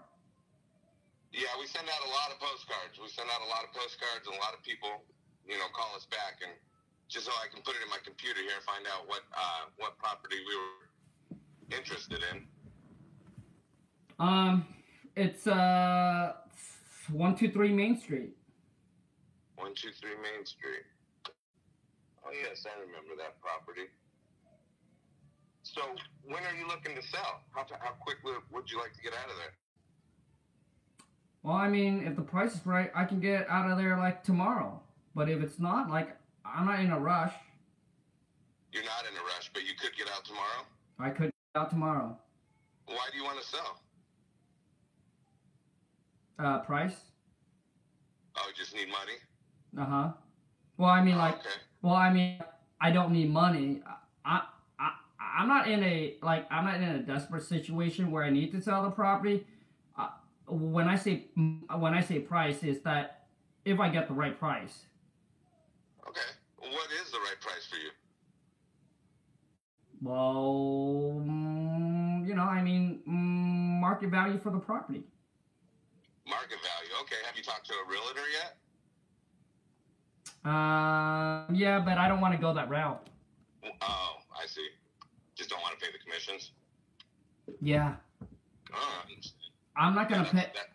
D: Yeah, we send out a lot of postcards. We send out a lot of postcards, and a lot of people, you know, call us back, and just so I can put it in my computer here, and find out what uh, what property we were interested in.
A: Um, it's uh, one two three Main Street.
D: One two three Main Street. Oh yes, I remember that property. So, when are you looking to sell? How how quickly would you like to get out of there?
A: Well, I mean, if the price is right, I can get out of there like tomorrow. But if it's not, like, I'm not in a rush.
D: You're not in a rush, but you could get out tomorrow.
A: I could get out tomorrow.
D: Why do you want to sell?
A: Uh, price?
D: Oh, just need money.
A: Uh huh. Well, I mean, like,
D: okay.
A: well, I mean, I don't need money. I, I, I'm not in a like, I'm not in a desperate situation where I need to sell the property. Uh, when I say when I say price, is that if I get the right price.
D: Okay. What is the right price for you?
A: Well, mm, you know, I mean, mm, market value for the property.
D: Market value. Okay. Have you talked to a realtor yet?
A: Uh, yeah, but I don't want to go that route.
D: Oh, I see. Just don't want to pay the commissions.
A: Yeah,
D: Oh.
A: I'm not gonna
D: Yeah,
A: pay.
D: that-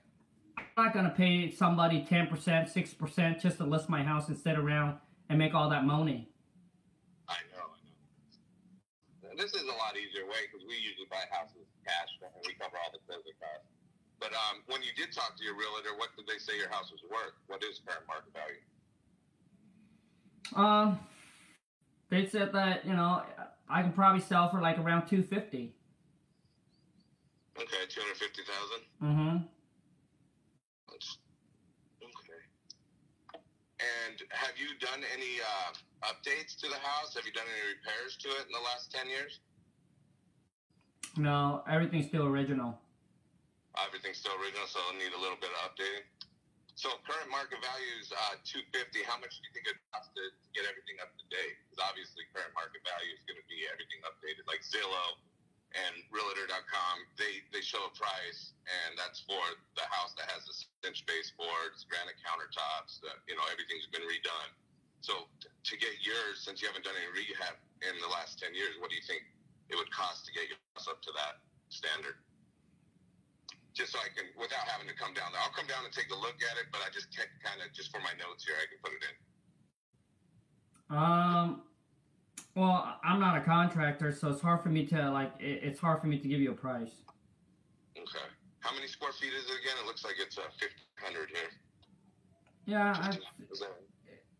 A: I'm not gonna pay somebody ten percent, six percent just to list my house and sit around and make all that money.
D: I know, I know. This is a lot easier way because we usually buy houses cash and we cover all the closing costs. But um, when you did talk to your realtor, what did they say your house was worth? What is current market value?
A: Um, they said that you know I could probably sell for like around two fifty.
D: Okay, two hundred fifty thousand.
A: Mm-hmm.
D: That's okay. And have you done any uh, updates to the house? Have you done any repairs to it in the last ten years?
A: No, everything's still original.
D: Everything's still original, so it'll need a little bit of updating. So current market value is uh, 250. How much do you think it costs to, to get everything up to date? Because obviously current market value is going to be everything updated, like Zillow and Realtor.com. They they show a price, and that's for the house that has the cinch baseboards, granite countertops. Uh, you know, everything's been redone. So t- to get yours, since you haven't done any rehab in the last 10 years, what do you think it would cost to get your house up to that standard? Just so I can, without having to come down there. I'll come down and take a look at it, but I just kind of, just for my notes here, I can put it in.
A: Um, well, I'm not a contractor, so it's hard for me to like. It, it's hard for me to give you a price.
D: Okay. How many square feet is it again? It looks like it's uh, 1,500 here.
A: Yeah, I,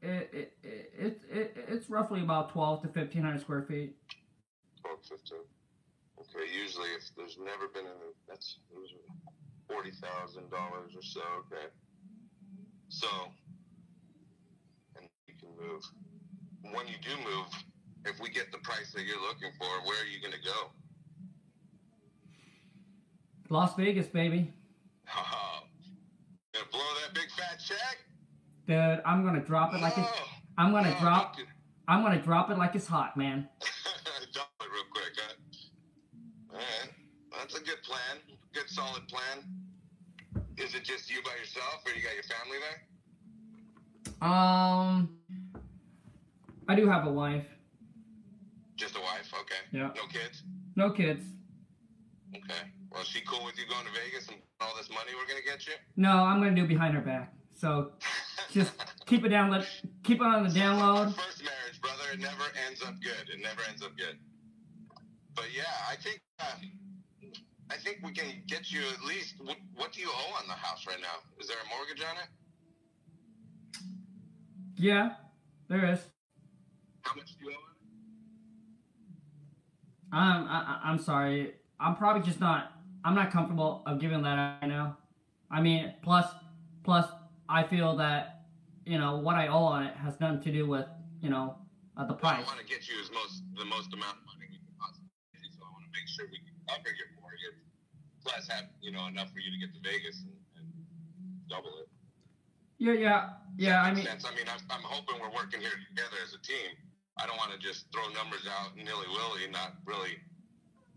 A: it, it, it, it, it, it's roughly about twelve to fifteen hundred square feet.
D: 12, 15. Okay, usually if there's never been any, that's usually $40,000 or so, okay. So, and you can move. When you do move, if we get the price that you're looking for, where are you going to go?
A: Las Vegas, baby.
D: Oh, gonna blow that big fat check?
A: Dude, I'm gonna drop it like it's.
D: Oh,
A: I'm gonna
D: No,
A: drop. I'm gonna drop it like it's hot, man.
D: do- Dump it real quick, huh? All right, that's a good plan. Good solid plan. Is it just you by yourself, or you got your family there?
A: Um, I do have a wife.
D: Just a wife, okay.
A: Yeah.
D: No kids.
A: No kids.
D: Okay. Well, is she cool with you going to Vegas and all this money we're gonna get you?
A: No, I'm gonna do behind her back. So just keep it down. Let keep it on the download.
D: First marriage, brother, it never ends up good. It never ends up good. But yeah, I think uh, I think we can get you at least. What, what do you owe on the house right now? Is there a mortgage on it?
A: Yeah, there is.
D: How much do you owe on it?
A: Um, I, I- I'm sorry. I'm probably just not. I'm not comfortable of giving that right now. I mean, plus, plus, I feel that you know what I owe on it has nothing to do with you know uh, the price.
D: I want to get you as most the most amount of money we make sure we can cover your mortgage, plus have you know enough for you to get to Vegas and, and double it.
A: Yeah, yeah, yeah. I mean,
D: sense. I mean, I'm, I'm hoping we're working here together as a team. I don't want to just throw numbers out nilly willy not really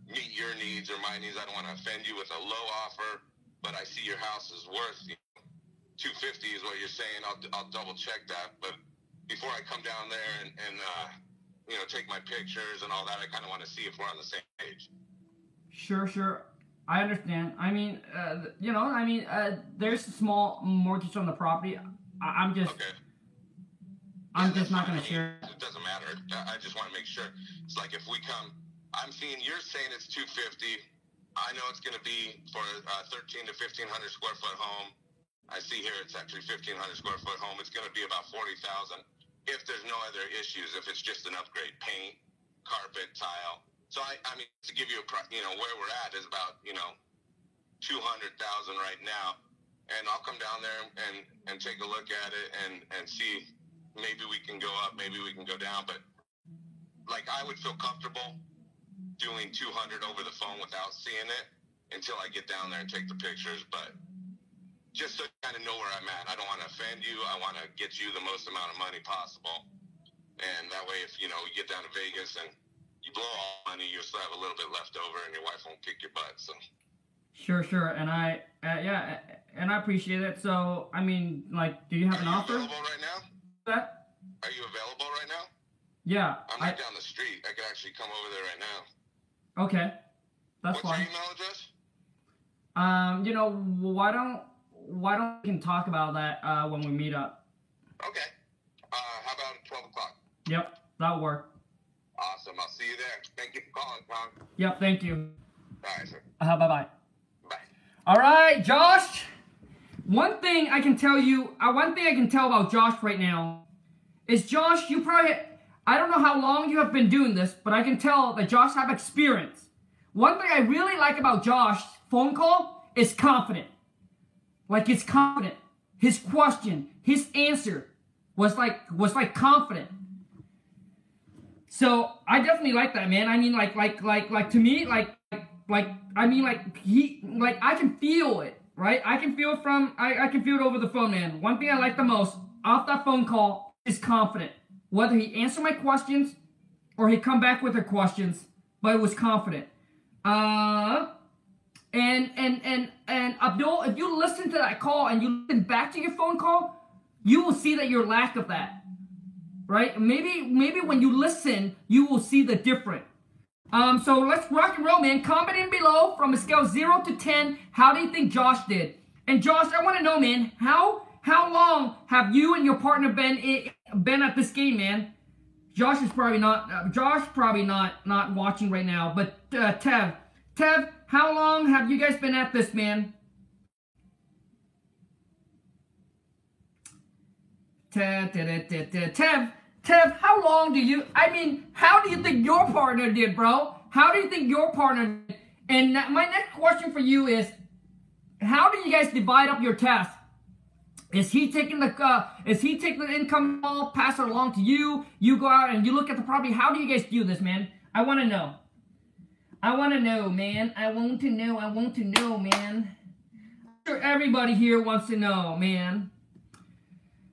D: meet your needs or my needs. I don't want to offend you with a low offer, but I see your house is worth you know, 250 is what you're saying. I'll, I'll double check that. But before I come down there and, and uh, you know, take my pictures and all that, I kind of want to see if we're on the same page.
A: sure, sure. I understand. I mean, uh, you know, I mean, uh, there's a small mortgage on the property. I, I'm just,
D: Okay.
A: I'm
D: Yeah,
A: just not gonna
D: I
A: share.
D: It doesn't matter. I I just want to make sure. It's like if we come, I'm seeing you're saying it's 250. I know it's going to be for a 13 to 1500 square foot home. I see here it's actually 1,500 square foot home. It's going to be about 40,000 if there's no other issues. If it's just an upgrade, paint, carpet, tile. So I, I mean, to give you a, you know, where we're at is about, you know, 200,000 right now. And I'll come down there and, and take a look at it and, and see maybe we can go up, maybe we can go down. But like I would feel comfortable doing 200 over the phone without seeing it until I get down there and take the pictures. But just so you kind of know where I'm at, I don't want to offend you. I want to get you the most amount of money possible. And that way, if you know you get down to Vegas and you blow all the money, you'll still have a little bit left over, and your wife won't kick your butt. So
A: Sure, sure, and I, uh, yeah, and I appreciate it. So, I mean, like, do you have
D: are
A: an
D: you
A: offer?
D: available right now?
A: That?
D: Are you available right now?
A: Yeah.
D: I'm
A: I,
D: right down the street. I could actually come over there right now.
A: okay, that's
D: What's
A: fine.
D: your email address?
A: Um, you know, why don't why don't we can talk about that uh, when we meet up?
D: Okay. Uh, how about 12 o'clock?
A: Yep, that'll work.
D: Awesome. I'll see you there. Thank you for calling, Tom.
A: Yep, thank you.
D: All right, sir.
A: Uh, bye bye.
D: Bye.
A: All right, Josh. One thing I can tell you, uh, one thing I can tell about Josh right now is Josh, you probably, I don't know how long you have been doing this, but I can tell that Josh have experience. One thing I really like about Josh's phone call is confident. Like it's confident. His question, his answer was like was like confident. So I definitely like that, man. I mean, like, like, like, like to me, like, like, I mean, like he, like I can feel it, right? I can feel it from, I, I can feel it over the phone, man. One thing I like the most off that phone call is confident. Whether he answer my questions or he come back with her questions, but it was confident. Uh, and and and and Abdul, if you listen to that call and you listen back to your phone call, you will see that your lack of that right? Maybe maybe when you listen, you will see the difference. Um, so let's rock and roll, man. Comment in below from a scale zero to ten. How do you think Josh did? And Josh, I want to know, man, how how long have you and your partner been i- been at this game, man? Josh is probably not. Uh, Josh probably not not watching right now. But uh, Tev, Tev, how long have you guys been at this, man? Tev, Tev, Tev, how long do you, I mean, how do you think your partner did, bro? How do you think your partner did? And my next question for you is, how do you guys divide up your tasks? Is he taking the, uh, is he taking the income all pass it along to you, you go out and you look at the property, how do you guys do this, man? I want to know. I want to know, man. I want to know, I want to know, man. I'm sure everybody here wants to know, man.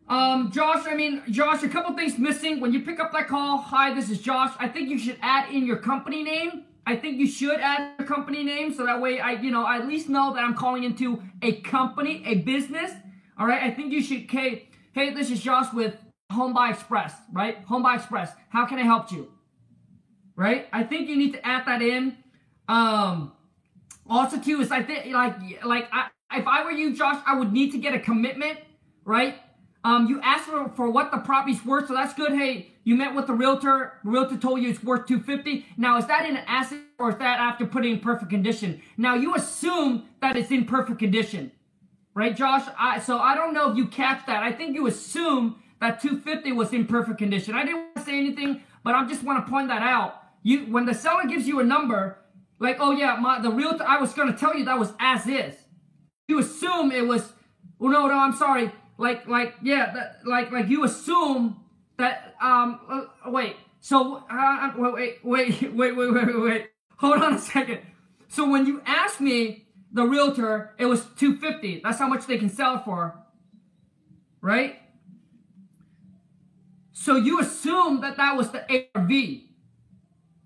A: Um, Josh, I mean, Josh, a couple things missing. When you pick up that call, hi, this is Josh. I think you should add in your company name. I think you should add your company name so that way I, you know, I at least know that I'm calling into a company, a business. All right, I think you should, hey, hey, this is Josh with Home Buy Express, right? Home Buy Express. How can I help you? Right? I think you need to add that in. Um, also too is I think like like I, if I were you, Josh, I would need to get a commitment, right? Um, you asked for, for what the property's worth, so that's good. Hey, you met with the realtor. Realtor told you it's worth 250. Now, is that in an asset or is that after putting in perfect condition? Now, you assume that it's in perfect condition, right, Josh? I, so I don't know if you catch that. I think you assume that 250 was in perfect condition. I didn't want to say anything, but I just want to point that out. You, when the seller gives you a number, like, oh yeah, my the realtor, I was to tell you that was as is. You assume it was. Well, no, no, I'm sorry. Like, like, yeah, that, like, like you assume that. Um, uh, wait. So, uh, wait, wait, wait, wait, wait, wait, wait. Hold on a second. So when you asked me, the realtor, it was 250. That's how much they can sell for, right? So you assume that that was the ARV.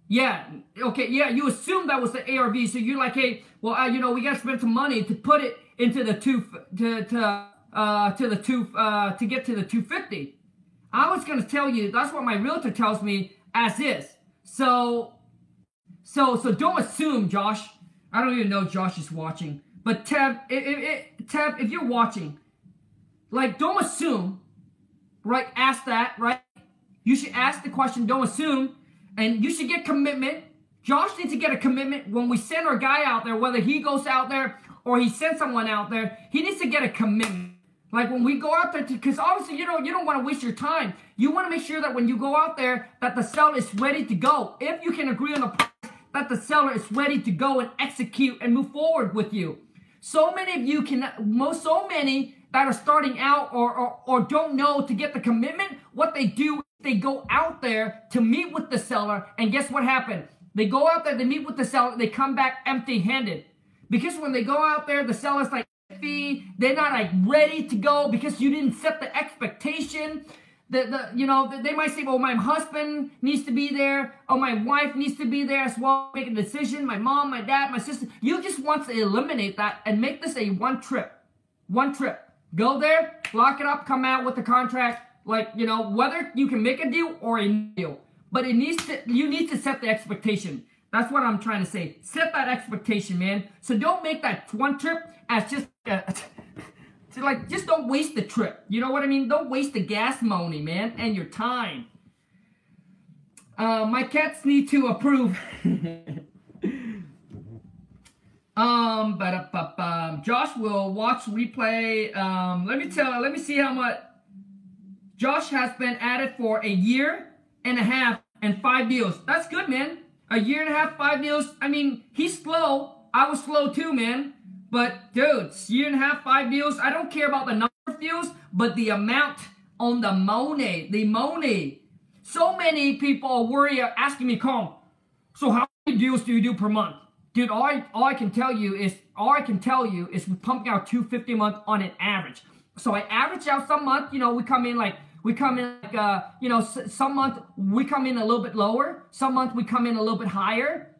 A: Yeah. Okay. Yeah. You assume that was the ARV. So you're like, hey, well, uh, you know, we got to spend some money to put it into the two to to uh to the two uh to get to the 250. I was gonna tell you that's what my realtor tells me as is. So so so don't assume, Josh. I don't even know Josh is watching, but Tev, if, if, Tev, if you're watching, like don't assume, right? Ask that, right? You should ask the question. Don't assume and you should get commitment. Josh needs to get a commitment when we send our guy out there, whether he goes out there or he sends someone out there. He needs to get a commitment. Like when we go out there, because obviously you don't you don't want to waste your time. You want to make sure that when you go out there, that the seller is ready to go. If you can agree on the price, that the seller is ready to go and execute and move forward with you. So many of you can, most so many that are starting out or, or or don't know to get the commitment. What they do, they go out there to meet with the seller, and guess what happened? They go out there, they meet with the seller, they come back empty-handed. Because when they go out there, the seller's like, fee. They're not like ready to go because you didn't set the expectation. The, the you know they might say, well, my husband needs to be there, or my wife needs to be there as well, make a decision. My mom, my dad, my sister. You just want to eliminate that and make this a one trip, one trip. Go there, lock it up, come out with the contract. Like you know whether you can make a deal or a deal, but it needs to. You need to set the expectation. That's what I'm trying to say. Set that expectation, man. So don't make that one trip as just so like just don't waste the trip. You know what I mean? Don't waste the gas money, man, and your time. Uh, my cats need to approve. um, but Josh will watch replay. Um, let me tell. Let me see how much. Josh has been at it for a year and a half and five deals. That's good, man. A year and a half, five deals. I mean, he's slow. I was slow too, man. But dude, year and a half, five deals. I don't care about the number of deals, but the amount on the money, the money. So many people worried, asking me, Khang, so how many deals do you do per month? Dude, all I, all I can tell you is, all I can tell you is we're pumping out 250 a month on an average. So I average out some month, you know, we come in like, we come in like, uh, you know, some month we come in a little bit lower. Some month we come in a little bit higher.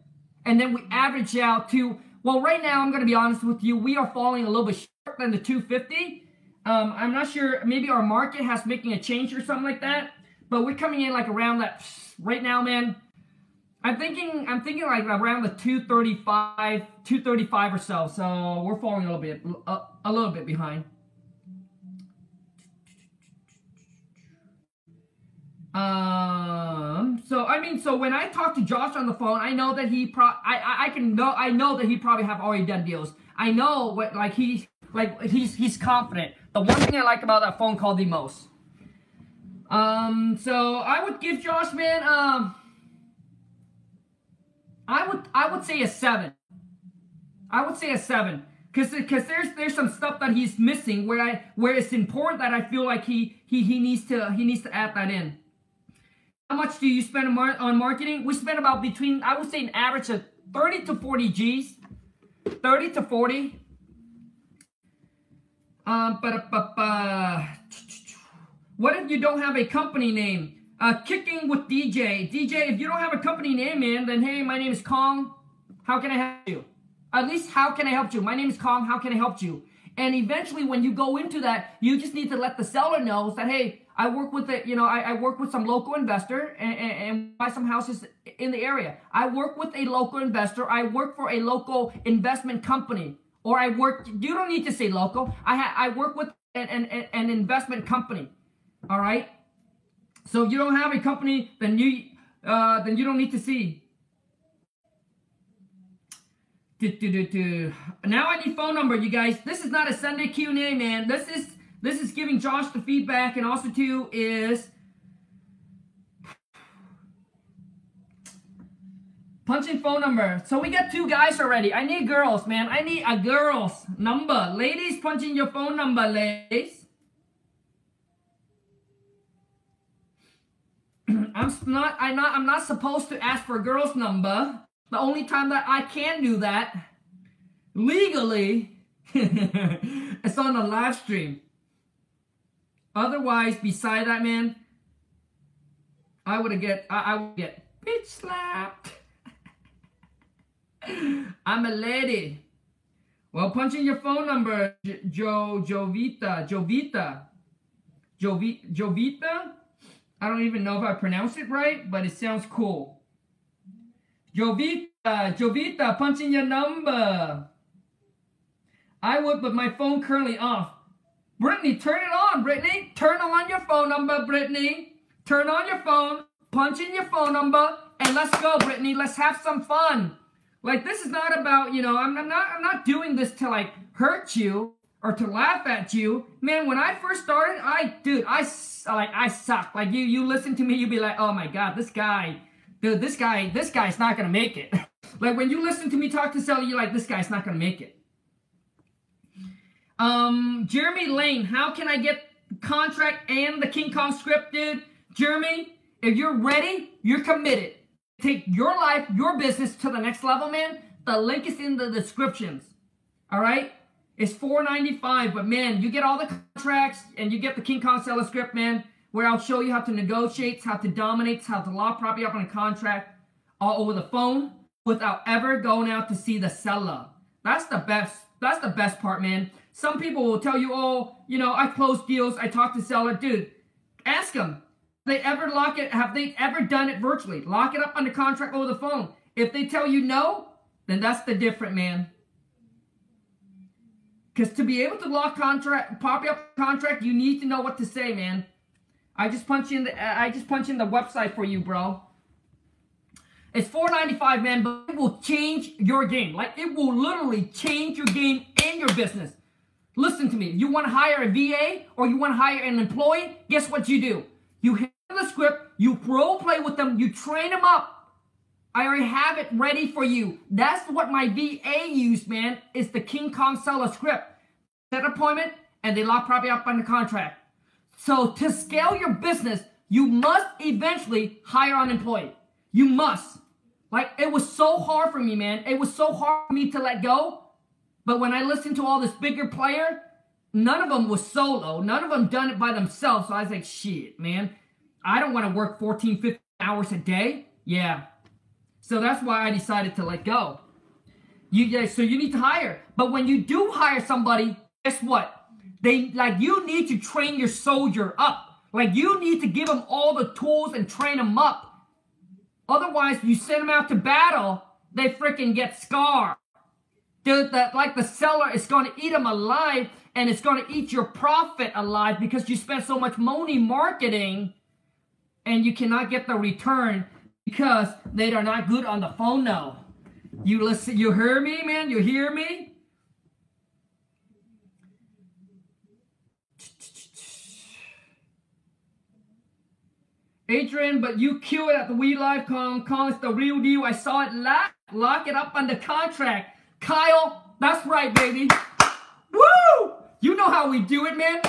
A: And then we average out to well, right now, I'm going to be honest with you. We are falling a little bit short than the 250. Um, I'm not sure. Maybe our market has making a change or something like that. But we're coming in like around that right now, man. I'm thinking. I'm thinking like around the 235, 235 or so. So we're falling a little bit, a, a little bit behind. Um. So I mean, so when I talk to Josh on the phone, I know that he pro. I, I I can know. I know that he probably have already done deals. I know what like he like he's he's confident. The one thing I like about that phone call the most. Um. So I would give Josh man. Um. I would I would say a seven. I would say a seven. Cause, cause there's there's some stuff that he's missing where I where it's important that I feel like he he he needs to he needs to add that in. How much do you spend on marketing? We spend about between, I would say an average of 30 to 40 G's. 30 to 40. Um, what if you don't have a company name? Uh, kicking with DJ. DJ, if you don't have a company name, man, then hey, my name is Khang. How can I help you? At least, how can I help you? My name is Khang. How can I help you? And eventually, when you go into that, you just need to let the seller know that, hey, I work with it, you know, I, I work with some local investor and, and, and, buy some houses in the area. I work with a local investor. I work for a local investment company, or I work. You don't need to say local. I ha, I work with an, an, an investment company. All right. So if you don't have a company, then you uh, then you don't need to see. Do, do, do. Now I need phone number, you guys. This is not a Sunday Q&A, man. This is this is giving Josh the feedback, and also too is punching phone number. So we got two guys already. I need girls, man. I need a girl's number. Ladies, punching your phone number, ladies. I'm not. I'm not. I'm not supposed to ask for a girl's number. The only time that I can do that legally, it's on a live stream. Otherwise, beside that man, I would get I, I would get bitch slapped. I'm a lady. Well, punch in your phone number, Joe Jovita, Jovita, Jovi, Jovita. I don't even know if I pronounce it right, but it sounds cool. Jovita, Jovita, punch in your number. I would, but my phone currently off. Brittany, turn it on, Brittany. Turn on your phone number, Brittany. Turn on your phone, punch in your phone number, and let's go, Brittany. Let's have some fun. Like this is not about, you know, I'm, not I'm not doing this to like hurt you or to laugh at you. Man, when I first started, I dude, I like I suck. Like you you listen to me, you'd be like, "Oh my god, this guy, dude, this guy, this guy's not going to make it." like when you listen to me talk to Sally, you're like, "This guy's not going to make it." Um, Jeremy Lane, how can I get contract and the King Kong script, dude? Jeremy, if you're ready, you're committed. Take your life, your business to the next level, man. The link is in the descriptions. All right? It's $4.95, but man, you get all the contracts and you get the King Kong seller script, man, where I'll show you how to negotiate, how to dominate, how to lock property up on a contract all over the phone without ever going out to see the seller. That's the best. That's the best part, man. Some people will tell you, oh, you know, I close deals, I talk to seller. Dude, ask them. They ever lock it? Have they ever done it virtually? Lock it up under contract over the phone. If they tell you no, then that's the different man. Because to be able to lock contract, pop up contract, you need to know what to say, man. I just punch in the, I just punch in the website for you, bro. It's $4.95, man, but it will change your game. Like it will literally change your game and your business. Listen to me. You want to hire a VA or you want to hire an employee? Guess what you do? You hit the script, you role play with them, you train them up. I already have it ready for you. That's what my VA used, man. Is the King Kong seller script. Set appointment and they lock property up on the contract. So to scale your business, you must eventually hire an employee. You must. Like it was so hard for me, man. It was so hard for me to let go. But when I listened to all this bigger player, none of them was solo. None of them done it by themselves. So I was like, shit, man. I don't want to work 14, 15 hours a day. Yeah. So that's why I decided to let go. You yeah, so you need to hire. But when you do hire somebody, guess what? They like you need to train your soldier up. Like you need to give them all the tools and train them up. Otherwise, you send them out to battle, they freaking get scarred. Dude, that like the seller is going to eat them alive and it's going to eat your profit alive because you spent so much money marketing and you cannot get the return because they are not good on the phone now. You listen, you hear me, man? You hear me? Adrian, but you killed it at the We Live Con. Con is the real deal. I saw it live. Lock it up under contract. Kyle, that's right, baby. Woo! You know how we do it, man.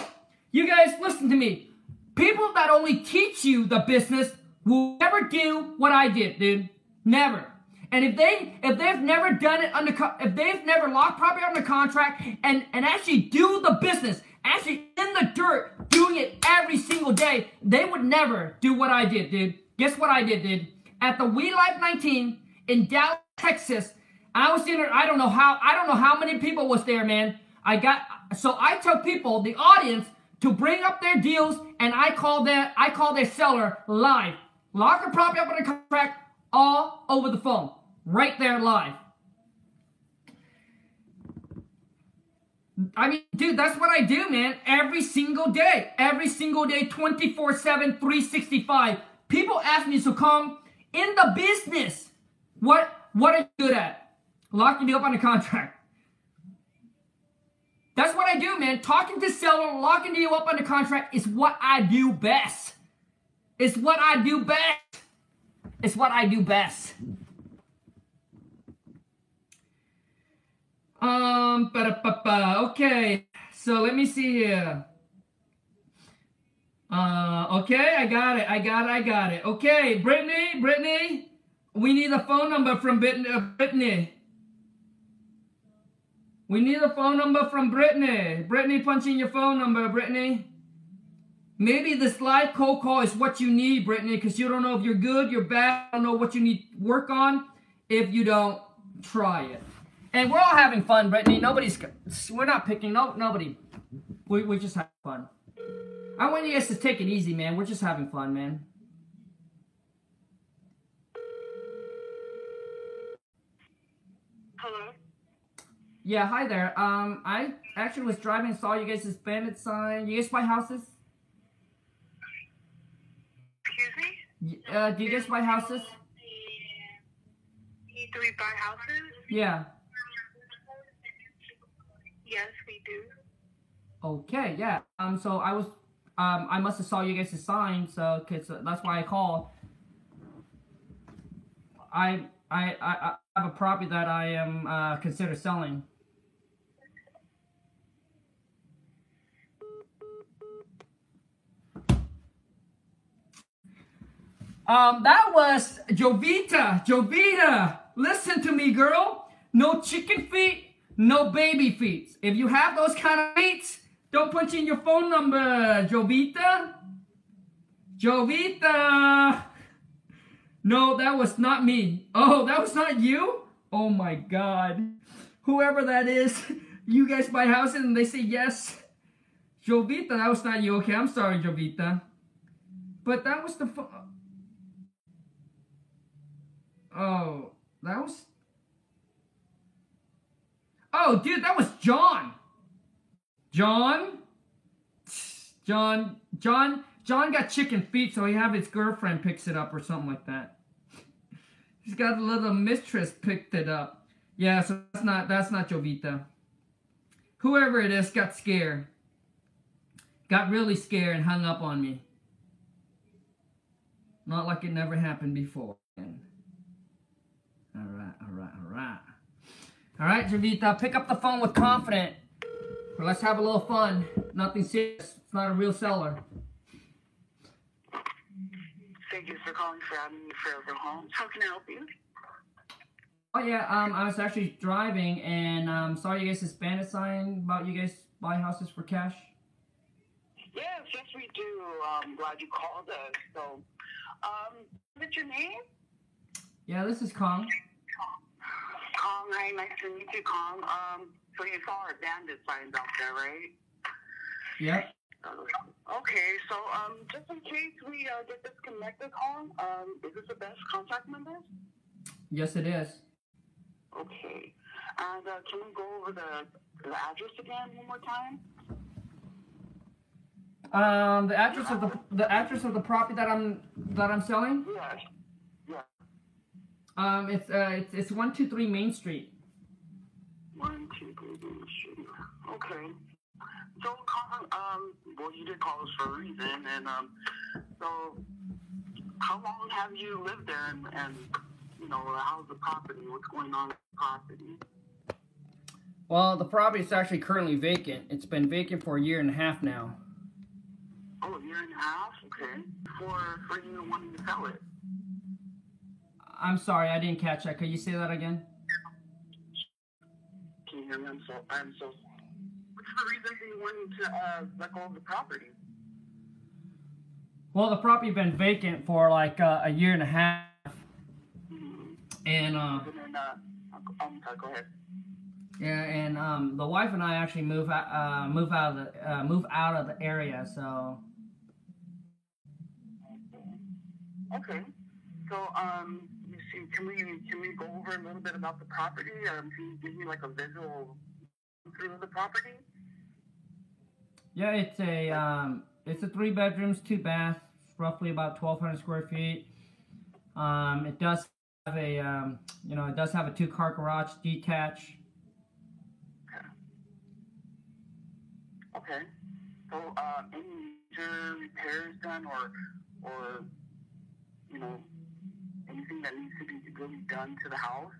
A: You guys, listen to me. People that only teach you the business will never do what I did, dude. Never. And if they if they've never done it under if they've never locked property under contract and and actually do the business, actually in the dirt, doing it every single day, they would never do what I did, dude. Guess what I did, dude? At the We Life 19 in Dallas, Texas, I was in there. I don't know how. I don't know how many people was there, man. I got so I took people, the audience, to bring up their deals, and I call that I call their seller live. Lock the property up on the contract all over the phone, right there live. I mean, dude, that's what I do, man. Every single day. Every single day, 24 7, 365. People ask me to come in the business. What what are you good at? Locking you up on a contract. That's what I do, man. Talking to seller, locking you up on a contract is what I do best. It's what I do best. It's what I do best. Um, ba-da-ba-ba. okay. So let me see here. Uh, okay, I got it. I got it. I got it. Okay, Brittany, Brittany, we need a phone number from uh, Brittany. We need a phone number from Brittany. Brittany, punch in your phone number, Brittany. Maybe this live cold call is what you need, Brittany, because you don't know if you're good, you're bad, I don't know what you need work on if you don't try it. And we're all having fun, Brittany. Nobody's, we're not picking, no, nobody. We, we just have fun. I want you guys to take it easy, man. We're just having fun, man.
B: Hello?
A: Yeah, hi there. Um, I actually was driving and saw you guys' bandit sign. You guys buy houses?
B: Excuse me?
A: Uh, do you guys buy houses?
B: Do we buy houses?
A: Yeah.
B: Yes, we do.
A: Okay, yeah. Um, so I was, um, I must have saw you guys' sign, so cause that's why I called. I, I, I, I have a property that I am uh, consider selling. Um, that was Jovita. Jovita, listen to me, girl. No chicken feet, no baby feet. If you have those kind of feet, don't put in your phone number, Jovita. Jovita. No, that was not me. Oh, that was not you? Oh my god. Whoever that is, you guys buy houses and they say yes. Jovita, that was not you. Okay, I'm sorry, Jovita. But that was the. Fu- oh, that was. Oh, dude, that was John. John? John, John, John got chicken feet, so he have his girlfriend picks it up or something like that. He's got a little mistress picked it up. Yeah, so that's not that's not Jovita. Whoever it is got scared. Got really scared and hung up on me. Not like it never happened before. Alright, alright, alright, alright. Alright, Jovita, pick up the phone with confident. Let's have a little fun. Nothing serious. It's not a real seller.
E: Thank you for calling for Avenue Forever Homes. How can I help you?
A: Oh yeah, um, I was actually driving and um, saw you guys' Hispanic sign about you guys buy houses for cash.
E: Yes, yes, we do. I'm glad you called us. So, um, what's your name?
A: Yeah, this is Khang.
E: Khang. Hi, nice to meet you, Khang. Um, so you saw our bandit signs out there, right?
A: Yep.
E: Uh, okay, so um, just in case we uh, get disconnected, Khang, um, is this the best contact number?
A: Yes, it is.
E: Okay. And uh, can we go over the, the address again one more time?
A: Um, the address of the the address of the property that I'm that I'm selling.
E: Yes.
A: Um, it's uh, it's it's one two three Main Street.
E: One, two, three, Main Street. Okay. So, um, well, you did call us for a reason, and um, so how long have you lived there, and, and you know, how's the property? What's going on with the property?
A: Well, the property is actually currently vacant. It's been vacant for a year and a half now.
E: Oh, a year and a half. Okay. For for you wanting to sell it.
A: I'm sorry, I didn't catch that. Could you say that again?
E: Can you hear me? I'm so I'm so. What's the reason for you wanting to uh, let go of the property?
A: Well, the property been vacant for like uh, a year and a half,
E: Mm-hmm.
A: and uh,
E: And I'm. Go ahead.
A: yeah, and um, the wife and I actually move out, uh, move out of the uh, move out of the area. So
E: Okay. So, um, see, can we can we go over a little bit about the property? Um, can you give me like a visual through of the property?
A: yeah, it's a um, it's a three bedrooms, two baths, roughly about 1,200 square feet. Um, it does have a um, you know it does have a two car garage detached.
E: Okay. So, uh, any major repairs done, or or you know anything that needs to be really done to the house?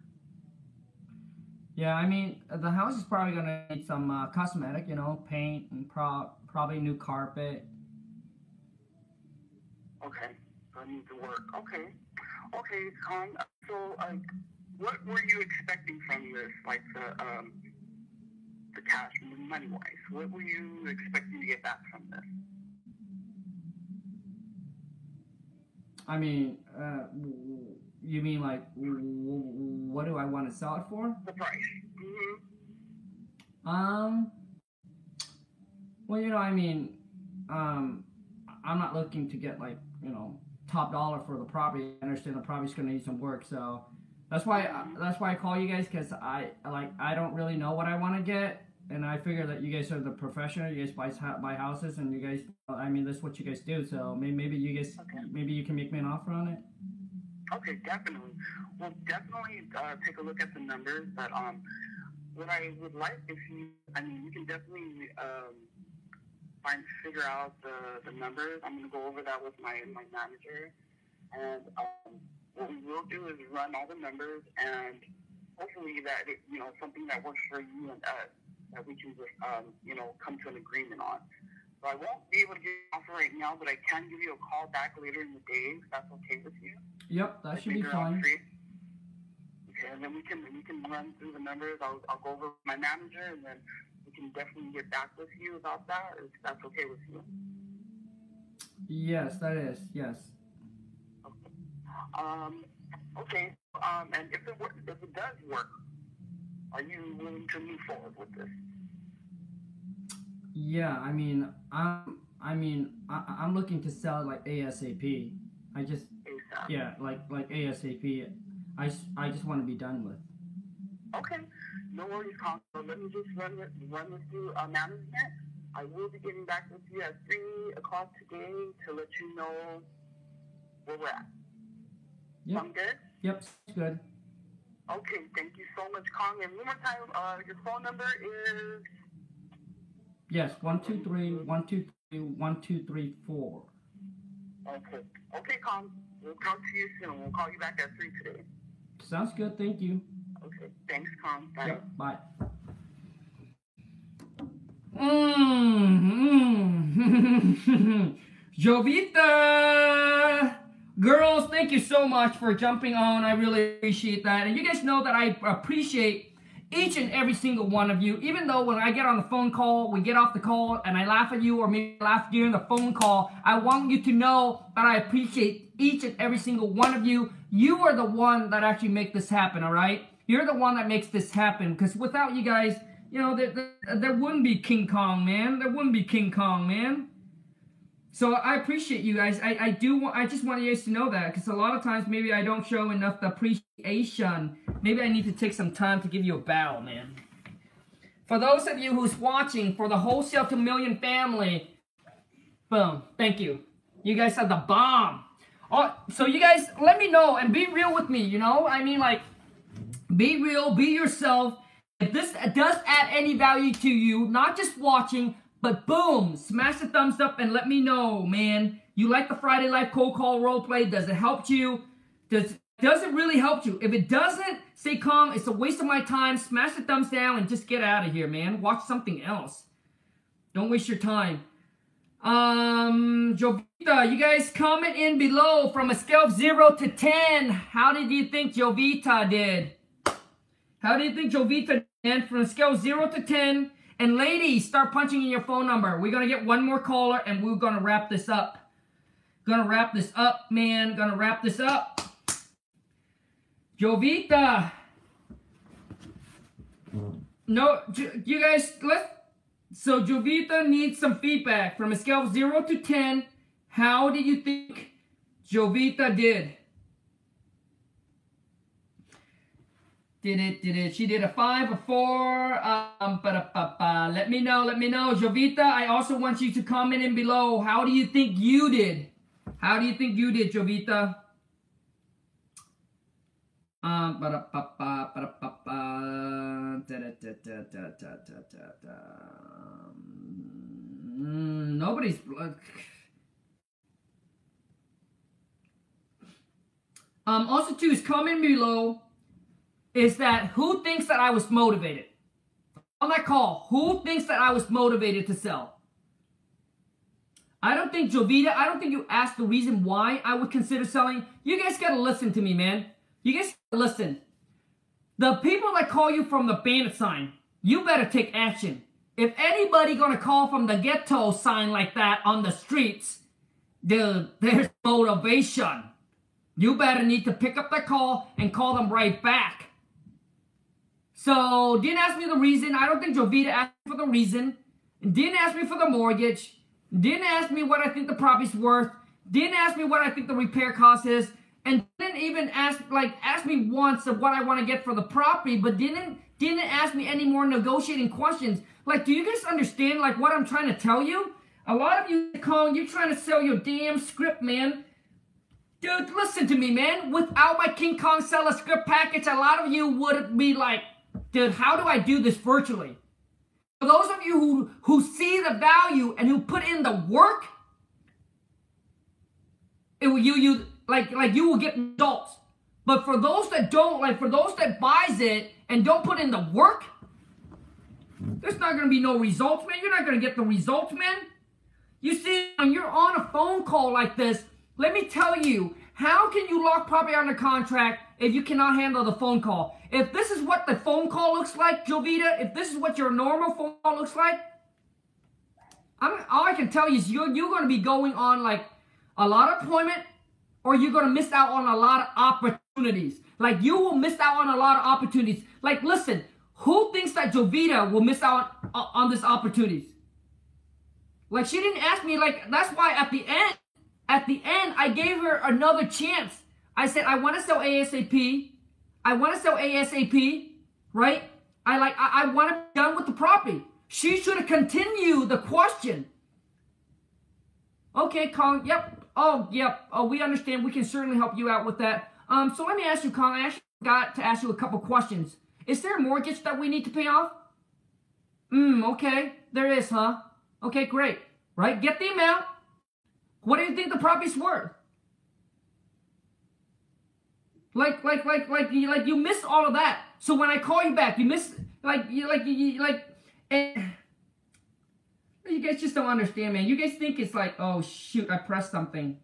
A: Yeah, I mean the house is probably gonna need some uh, cosmetic, you know, paint and pro- probably new carpet.
E: Okay. So it needs to work. Okay. Okay, Con. So, like, what were you expecting from this? Like the um, the cash, money wise. What were you expecting to get back from this?
A: I mean, uh, you mean like what do I want to sell it for?
E: The price. Mm-hmm.
A: Um, well, you know, I mean, um, I'm not looking to get like you know top dollar for the property. I understand the property's gonna need some work, so that's why that's why I call you guys because I like I don't really know what I want to get, and I figure that you guys are the professional. You guys buy buy houses, and you guys, I mean, that's what you guys do. So maybe maybe you guys maybe you can make me an offer on it.
E: Okay, definitely. Well, definitely uh, take a look at the numbers. But um, what I would like if you, I mean, you can definitely um, find figure out the, the numbers. I'm gonna go over that with my my manager, and um, what we will do is run all the numbers, and hopefully that it, you know something that works for you and us that we can just um, you know come to an agreement on. So I won't be able to give you an offer right now, but I can give you a call back later in the day if that's okay with you.
A: Yep, that
E: I
A: should be fine.
E: Okay, and then we can we can run through the numbers. I'll, I'll go over with my manager, and then we can definitely get back with you about that if that's okay with you.
A: Yes, that is. Yes. Okay.
E: Um, okay. Um, and if it works, if it does work, are you willing to move forward with this?
A: Yeah, I mean, I'm. I mean, I, I'm looking to sell like ASAP. I just,
E: ASAP.
A: yeah, like like ASAP. I, I just want to be done with.
E: Okay. No worries, Con. So let me just run it, run this through uh, management. I will be getting back with you at three o'clock today to let you know where we're at.
A: Yep.
E: Sound good?
A: Yep, good.
E: Okay, thank you so much, Khang. And one more time, uh, your phone number is
A: Yes, one two three, one two three, one two three four.
E: okay. Okay, Khang. We'll talk to you soon. We'll call you back at three today.
A: Sounds good. Thank you.
E: Okay. Thanks, Khang. Bye.
A: Yep. Bye. Mm, Jovita! Girls, thank you so much for jumping on. I really appreciate that. And you guys know that I appreciate each and every single one of you. Even though when I get on the phone call, we get off the call and I laugh at you or maybe laugh during the phone call, I want you to know that I appreciate each and every single one of you. You are the one that actually make this happen, all right? You're the one that makes this happen because without you guys, you know, there, there, there wouldn't be King Kong, man. There wouldn't be King Kong, man. So I appreciate you guys. I, I do want I just want you guys to know that because a lot of times maybe I don't show enough appreciation. Maybe I need to take some time to give you a bow, man. For those of you who's watching, for the wholesale to million family, boom, thank you. You guys are the bomb. Oh, so you guys let me know and be real with me. You know, I mean like, be real, be yourself. If this does add any value to you, not just watching, but boom, smash the thumbs up and let me know, man. You like the Friday Life Cold Call role play? Does it help you? Does does it really help you? If it doesn't, stay calm. It's a waste of my time. Smash the thumbs down and just get out of here, man. Watch something else. Don't waste your time. Um, Jovita, you guys comment in below from a scale of 0 to 10. How did you think Jovita did? How do you think Jovita did from a scale of 0 to 10? And ladies, start punching in your phone number. We're gonna get one more caller and we're gonna wrap this up. Gonna wrap this up, man. Gonna wrap this up. Jovita. No, you guys, let's. So Jovita needs some feedback from a scale of 0 to 10. How do you think Jovita did? Did it, did it? She did a five, a four. Um. Let me know, let me know. Jovita, I also want you to comment in below. How do you think you did? How do you think you did, Jovita? Um, nobody's. Um, also, too, is comment below is that who thinks that I was motivated? On that call, who thinks that I was motivated to sell? I don't think Jovita, I don't think you asked the reason why I would consider selling. You guys gotta listen to me, man. You guys gotta listen. The people that call you from the bandit sign, you better take action. If anybody gonna call from the ghetto sign like that on the streets, dude, there's motivation. You better need to pick up the call and call them right back. So didn't ask me the reason. I don't think Jovita asked for the reason. Didn't ask me for the mortgage. Didn't ask me what I think the property's worth. Didn't ask me what I think the repair cost is. And didn't even ask like ask me once of what I want to get for the property, but didn't didn't ask me any more negotiating questions. Like, do you guys understand like what I'm trying to tell you? A lot of you calling, you're trying to sell your damn script, man. Dude, listen to me, man. Without my King Kong seller script package, a lot of you would be like, dude, how do I do this virtually? For those of you who, who see the value and who put in the work, it will you you like like you will get results. But for those that don't, like for those that buys it and don't put in the work, there's not gonna be no results, man. You're not gonna get the results, man. You see, when you're on a phone call like this, let me tell you, how can you lock property under contract if you cannot handle the phone call? If this is what the phone call looks like, Jovita, if this is what your normal phone call looks like, I'm, all I can tell you is you're, you're going to be going on like a lot of appointment or you're going to miss out on a lot of opportunities. Like you will miss out on a lot of opportunities. Like listen, who thinks that Jovita will miss out on, on this opportunities? Like she didn't ask me like that's why at the end at the end I gave her another chance. I said I want to sell ASAP. I want to sell ASAP, right? I like I, I want to be done with the property. She should have continued the question. Okay, Colin. Yep. Oh, yep. Oh, we understand. We can certainly help you out with that. Um, so let me ask you, Colin. I actually got to ask you a couple questions. Is there a mortgage that we need to pay off? Hmm. Okay. There is, huh? Okay, great. Right? Get the amount. What do you think the property's worth? Like, like, like, like, you, like you missed all of that. So when I call you back, you miss, like, you, like, you, like, and you guys just don't understand, man. You guys think it's like, oh shoot, I pressed something.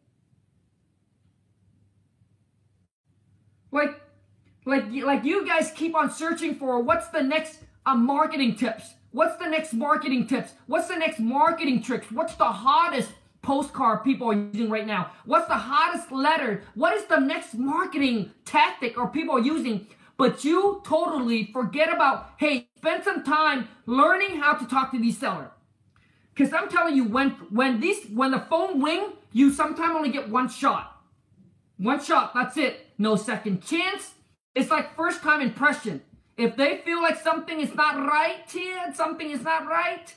A: Like, like, like you guys keep on searching for what's the next uh, marketing tips. What's the next marketing tips? What's the next marketing tricks? What's the hottest postcard people are using right now? What's the hottest letter? What is the next marketing tactic or people are using? But you totally forget about, hey, spend some time learning how to talk to these sellers. Because I'm telling you, when when these when the phone ring, you sometimes only get one shot. One shot, that's it. No second chance. It's like first time impression. If they feel like something is not right here, something is not right,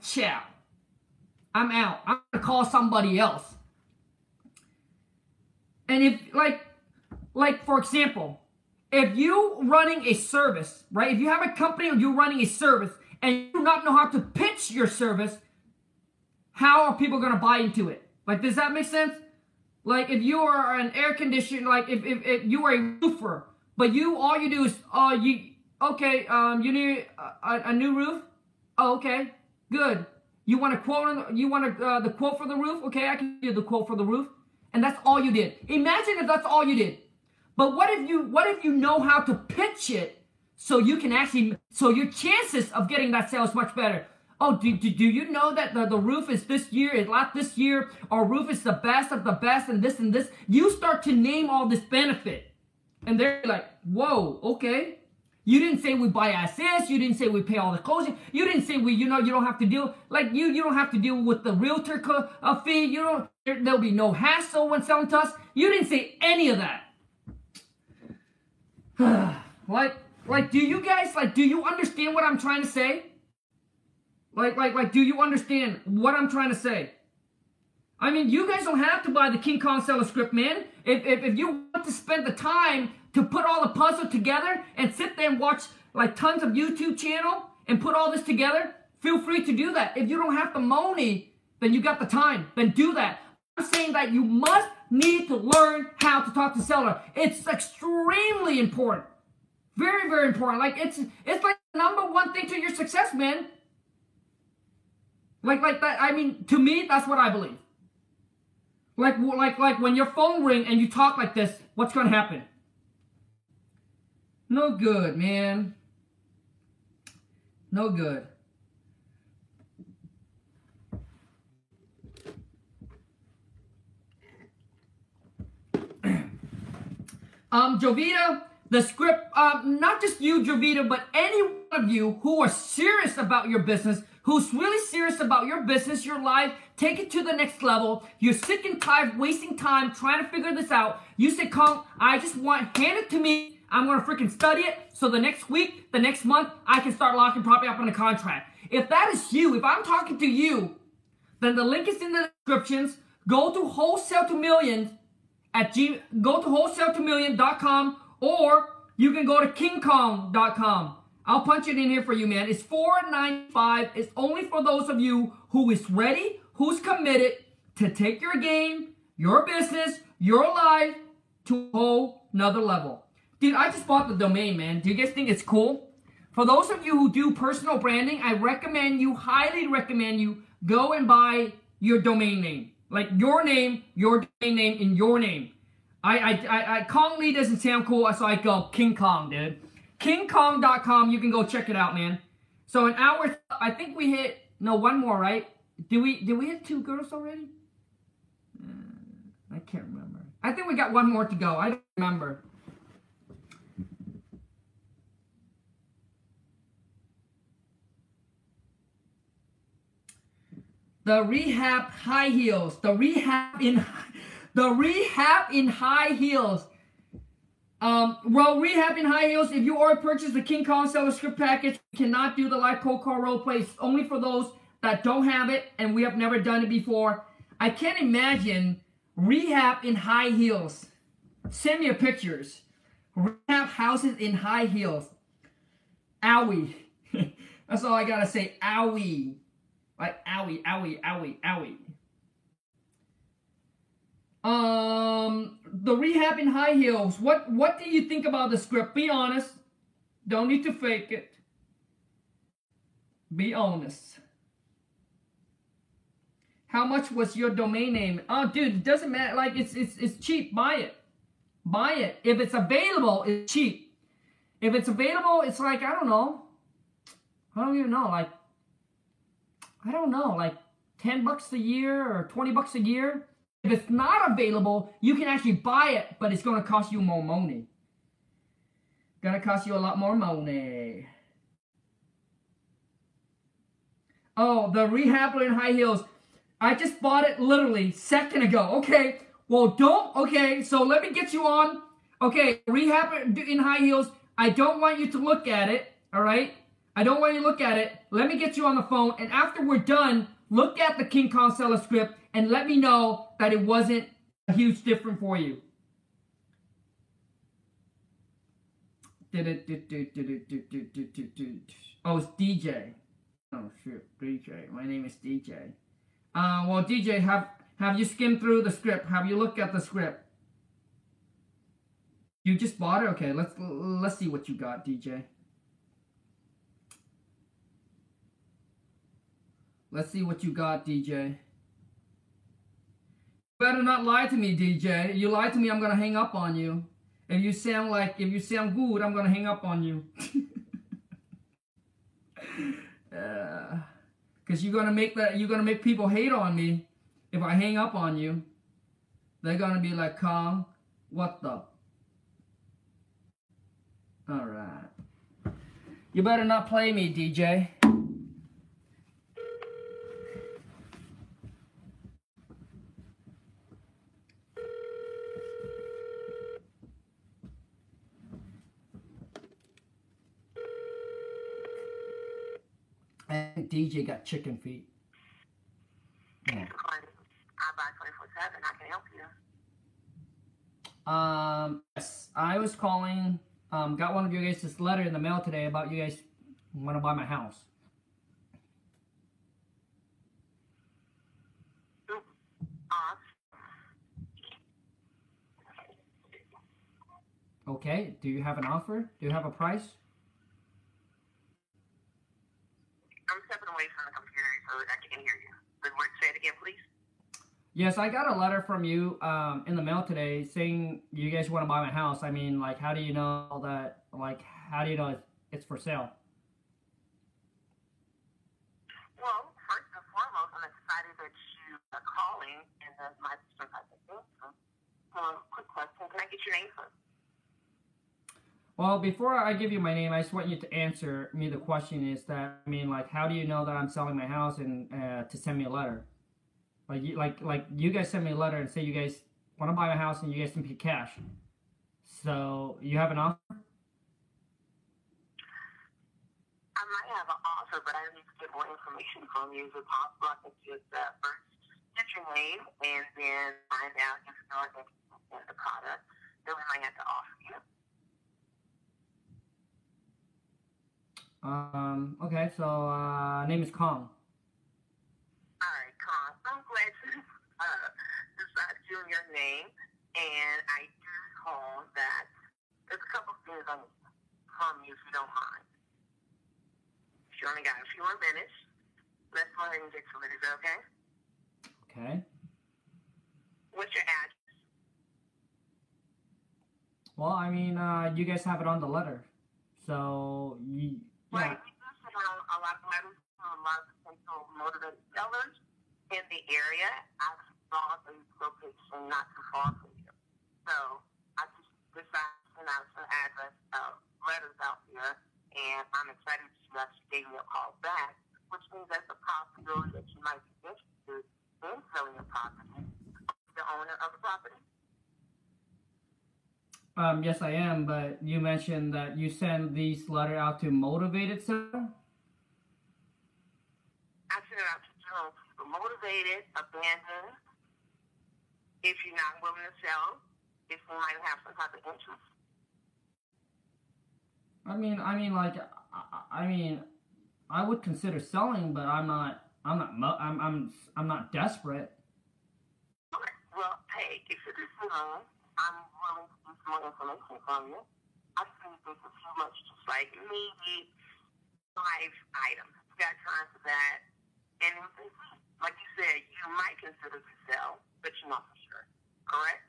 A: ciao. I'm out. I'm gonna call somebody else. And if like like for example, if you running a service, right? If you have a company or you're running a service and you do not know how to pitch your service, how are people gonna buy into it? Like, does that make sense? Like, if you are an air conditioner, like if, if, if you are a roofer, but you all you do is uh you okay um you need a, a new roof. Oh, okay, good. You want a quote you want a, uh, the quote for the roof? Okay, I can do the quote for the roof, and that's all you did. Imagine if that's all you did. But what if you what if you know how to pitch it so you can actually so your chances of getting that sale is much better. Oh, do, do, do you know that the, the roof is this year, is not this year, our roof is the best of the best, and this and this? You start to name all this benefit. And they're like, whoa, okay. You didn't say we buy assets. You didn't say we pay all the closing. You didn't say we, you know, you don't have to deal like you. You don't have to deal with the realtor co- uh, fee. You don't. There, there'll be no hassle when selling to us. You didn't say any of that. like, like, do you guys like? Do you understand what I'm trying to say? Like, like, like, do you understand what I'm trying to say? I mean, you guys don't have to buy the King Kong seller script, man. If, if, if you want to spend the time to put all the puzzle together and sit there and watch like tons of YouTube channel and put all this together, feel free to do that. If you don't have the money, then you got the time. Then do that. I'm saying that you must need to learn how to talk to seller. It's extremely important. Very, very important. Like it's it's like number one thing to your success, man. Like like that. I mean, to me, that's what I believe. Like, like, like when your phone ring and you talk like this, what's to happen? No good, man. No good. um, Jovita, the script, um, not just you, Jovita, but any one of you who are serious about your business, who's really serious about your business, your life, take it to the next level. You're sick and tired wasting time trying to figure this out. You say, Khang, I just want, hand it to me. I'm gonna freaking study it so the next week, the next month, I can start locking property up on a contract. If that is you, if I'm talking to you, then the link is in the descriptions. Go to wholesale to millions at G, go to wholesale to million.com or you can go to kingkong.com. I'll punch it in here for you, man. It's $4.95. It's only for those of you who is ready, who's committed to take your game, your business, your life to a whole nother level. Dude, I just bought the domain, man. Do you guys think it's cool? For those of you who do personal branding, I recommend you, highly recommend you, go and buy your domain name. Like your name, your domain name, in your name. I, I, I, I Khang Le doesn't sound cool, so I go King Kong, dude. KingKong.com, you can go check it out, man. So an hour, I think we hit, no, one more, right? Did we, did we hit two girls already? Uh, I can't remember. I think we got one more to go. I don't remember. The rehab high heels. The rehab in the rehab in high heels. Um, well, rehab in high heels. If you already purchased the King Kong seller script package, cannot do the live cold call role play. It's only for those that don't have it, and we have never done it before. I can't imagine rehab in high heels. Send me your pictures. Rehab houses in high heels. Owie. That's all I gotta say. Owie. Like owie, owie, owie, owie. Um, the rehab in high heels. What what do you think about the script? Be honest. Don't need to fake it. Be honest. How much was your domain name? Oh, dude, it doesn't matter. Like it's it's it's cheap. Buy it. Buy it. If it's available, it's cheap. If it's available, it's like I don't know. I don't even know. Like I don't know, like 10 bucks a year or 20 bucks a year. If it's not available, you can actually buy it, but it's going to cost you more money. Gonna cost you a lot more money. Oh, the rehab in high heels. I just bought it literally second ago. Okay, well don't. Okay, so let me get you on. Okay, rehab in high heels. I don't want you to look at it. All right. I don't want you to look at it. Let me get you on the phone, and after we're done, look at the King Kong seller script and let me know that it wasn't a huge difference for you. Oh, it's DJ. Oh shit, DJ. My name is DJ. Uh, well, DJ, have have you skimmed through the script? Have you looked at the script? You just bought it. Okay, let's let's see what you got, DJ. Let's see what you got, DJ. You better not lie to me, DJ. If You lie to me, I'm gonna hang up on you. If you sound like, if you sound good, I'm gonna hang up on you. uh, Cause you're gonna make that, you're gonna make people hate on me if I hang up on you. They're gonna be like, Khang, what the? All right. You better not play me, DJ. DJ got chicken feet.
F: Yeah. I buy 24 7. I can help you.
A: Um, yes, I was calling. Um, got one of you guys this letter in the mail today about you guys want to buy my house. Okay, do you have an offer? Do you have a price?
F: I'm stepping away from the computer so I can hear you. The word, say it again, please.
A: Yes, I got a letter from you um, in the mail today saying you guys want to buy my house. I mean, like, how do you know that? Like, how do you know it's for sale?
F: Well, first and foremost, I'm excited that you are calling, and uh, my sister has an answer. Um, quick question: Can I get your name first?
A: Well, before I give you my name, I just want you to answer me the question is that, I mean, like, how do you know that I'm selling my house and uh, to send me a letter? Like, you, like, like you guys send me a letter and say you guys want to buy my house and you guys can pay cash. So, you have an offer?
F: I might have an offer, but I need to get more information from you. Is it possible I can just uh, first get your name and then find out if you're interested in the product that we might have to offer you?
A: Um, okay, so uh, name is Khang.
F: All right, Con. I'm glad to uh, decide you your name, and I do call that. There's a couple of things I need from you, if you don't mind. If you only got a few more minutes, let's go ahead and get to it. Is that okay?
A: Okay.
F: What's your address?
A: Well, I mean, uh, you guys have it on the letter, so you, yeah.
F: we do send a lot of letters to a lot of potential motivated sellers in the area. I saw a location not too far from you. So I just decided to send out some address uh, letters out here, and I'm excited that you actually gave me a call back, which means there's a possibility that you might be interested in selling a property, the owner of the property.
A: Um, yes, I am, but you mentioned that you send these letter out to motivated seller.
F: I send it out to general people, motivated, abandoned, if you're not willing to sell, if you might have some type of interest.
A: I mean, I mean, like, I, I mean, I would consider selling, but I'm not, I'm not, I'm, I'm, I'm not desperate.
F: Well, hey, if is known, I'm willing to get some more information from you. I think there's a few much, just like maybe five items. You got time for that. And like you said, you might consider to sell, but you're not. Correct?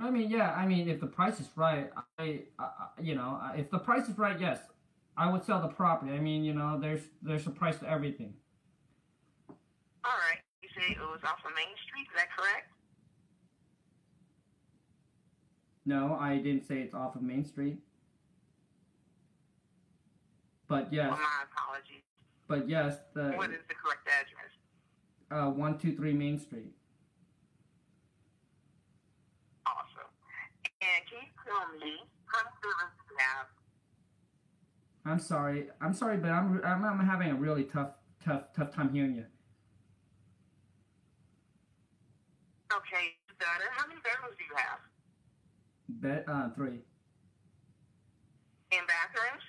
A: I mean, yeah, I mean, if the price is right, I, I you know, if the price is right, yes, I would sell the property. I mean, you know, there's, there's a price to everything.
F: All right. You say it was off of Main Street, is that correct?
A: No, I didn't say it's off of Main Street. But yes,
F: Well, my apologies.
A: but yes, the
F: What is the correct address?
A: uh, one two three Main Street.
F: Awesome. And can you tell me how many servants do you
A: I'm sorry, I'm sorry, but I'm, I'm I'm having a really tough tough tough time hearing you.
F: Okay, daughter, how many bedrooms do you have?
A: Bet uh three.
F: In bathrooms?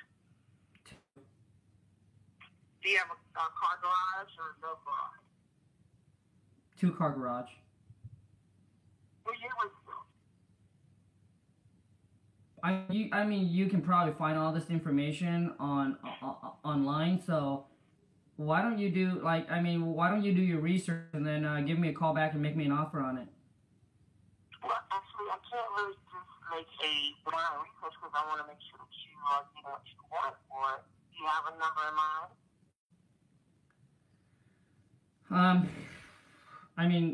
F: Do you have a, a car garage or no garage?
A: Two car garage.
F: Year was it?
A: I you, I mean you can probably find all this information on uh, uh, online. So why don't you do like I mean why don't you do your research and then uh, give me a call back and make me an offer on it?
F: Well, actually, I can't really just make a blind research because I want to make sure that you are getting what you want for it. Do you have a number in mind?
A: Um, I mean,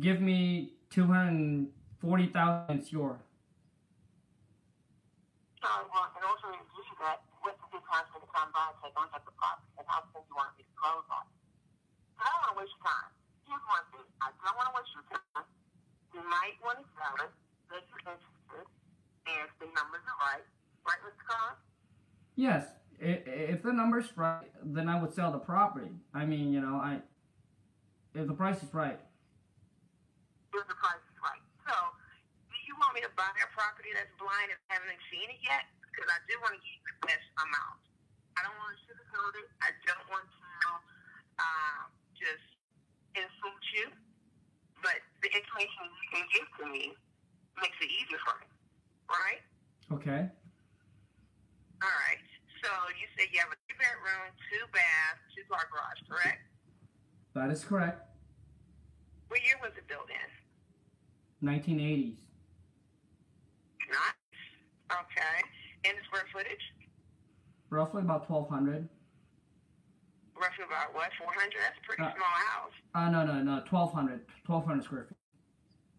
A: give me two hundred forty thousand. It's your.
F: In order to give you that, what's a good time for to come by and take look at the property and how soon you want me to close on it? I don't want to waste your time. Here's one thing. I don't want to waste your time. You might want to sell it if you're interested and if the numbers are right. Right, Mr. Khan?
A: Yes, if the number's right, then I would sell the property. I mean, you know, I if the price is right.
F: If the price is right. So, do you want me to buy a property that's blind and haven't seen it yet? Because I do want to get the best amount. I don't want to sugarcoat it. I don't want to uh, just insult you. But the information you can give to me makes it easier for me. Right?
A: Okay.
F: All right. So you said you have a two bedroom, two bath, two car garage, correct?
A: That is correct.
F: What year was it built in?
A: 1980s.
F: Nice. Okay. And the square footage?
A: Roughly about 1200.
F: Roughly about what? 400? That's a pretty
A: Uh,
F: small house.
A: Uh, no, no, no, 1200. 1200 square feet.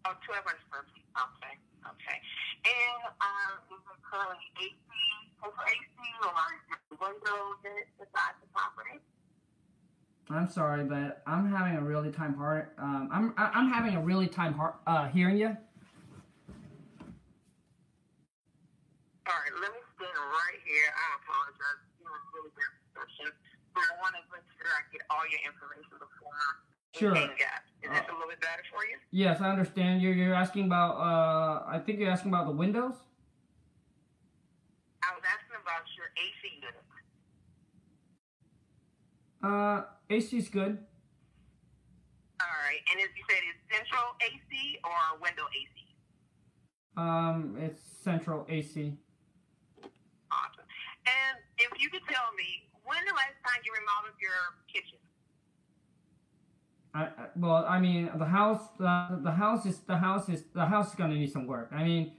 F: Oh, 1,200 square feet. Okay. Okay. And um, is it currently AC, central AC, or windows in it beside the property?
A: I'm sorry, but I'm having a really time hard. Um, I'm I- I'm having a really time hard uh, hearing you.
F: All right, let me stand right here. I apologize. It was really bad reception. But I want to make sure I get all your information before
A: Sure.
F: Is this a little bit better for you?
A: Yes, I understand. You're you're asking about. Uh, I think you're asking about the windows.
F: I was asking about your AC unit?
A: Uh, AC is good.
F: All right, and as you said, is central AC or window AC?
A: Um, it's central AC.
F: If you could tell me, when the last time you remodeled your kitchen?
A: I, well, I mean, the house, the, the house is the house is the house is gonna need some work. I mean,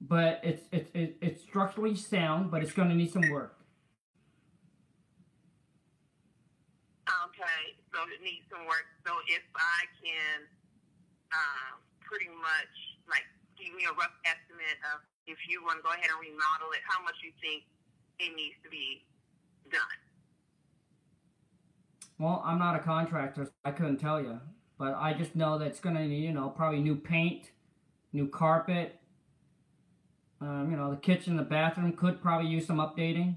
A: but it's it's it, it's structurally sound, but it's gonna need some work.
F: Okay, so it needs some work. So if I can um, pretty much like give me a rough estimate of if you want to go ahead and remodel it, how much you think it needs to be done?
A: Well, I'm not a contractor, so I couldn't tell you, but I just know that it's gonna need, you know, probably new paint, new carpet. Um, you know, the kitchen, the bathroom could probably use some updating.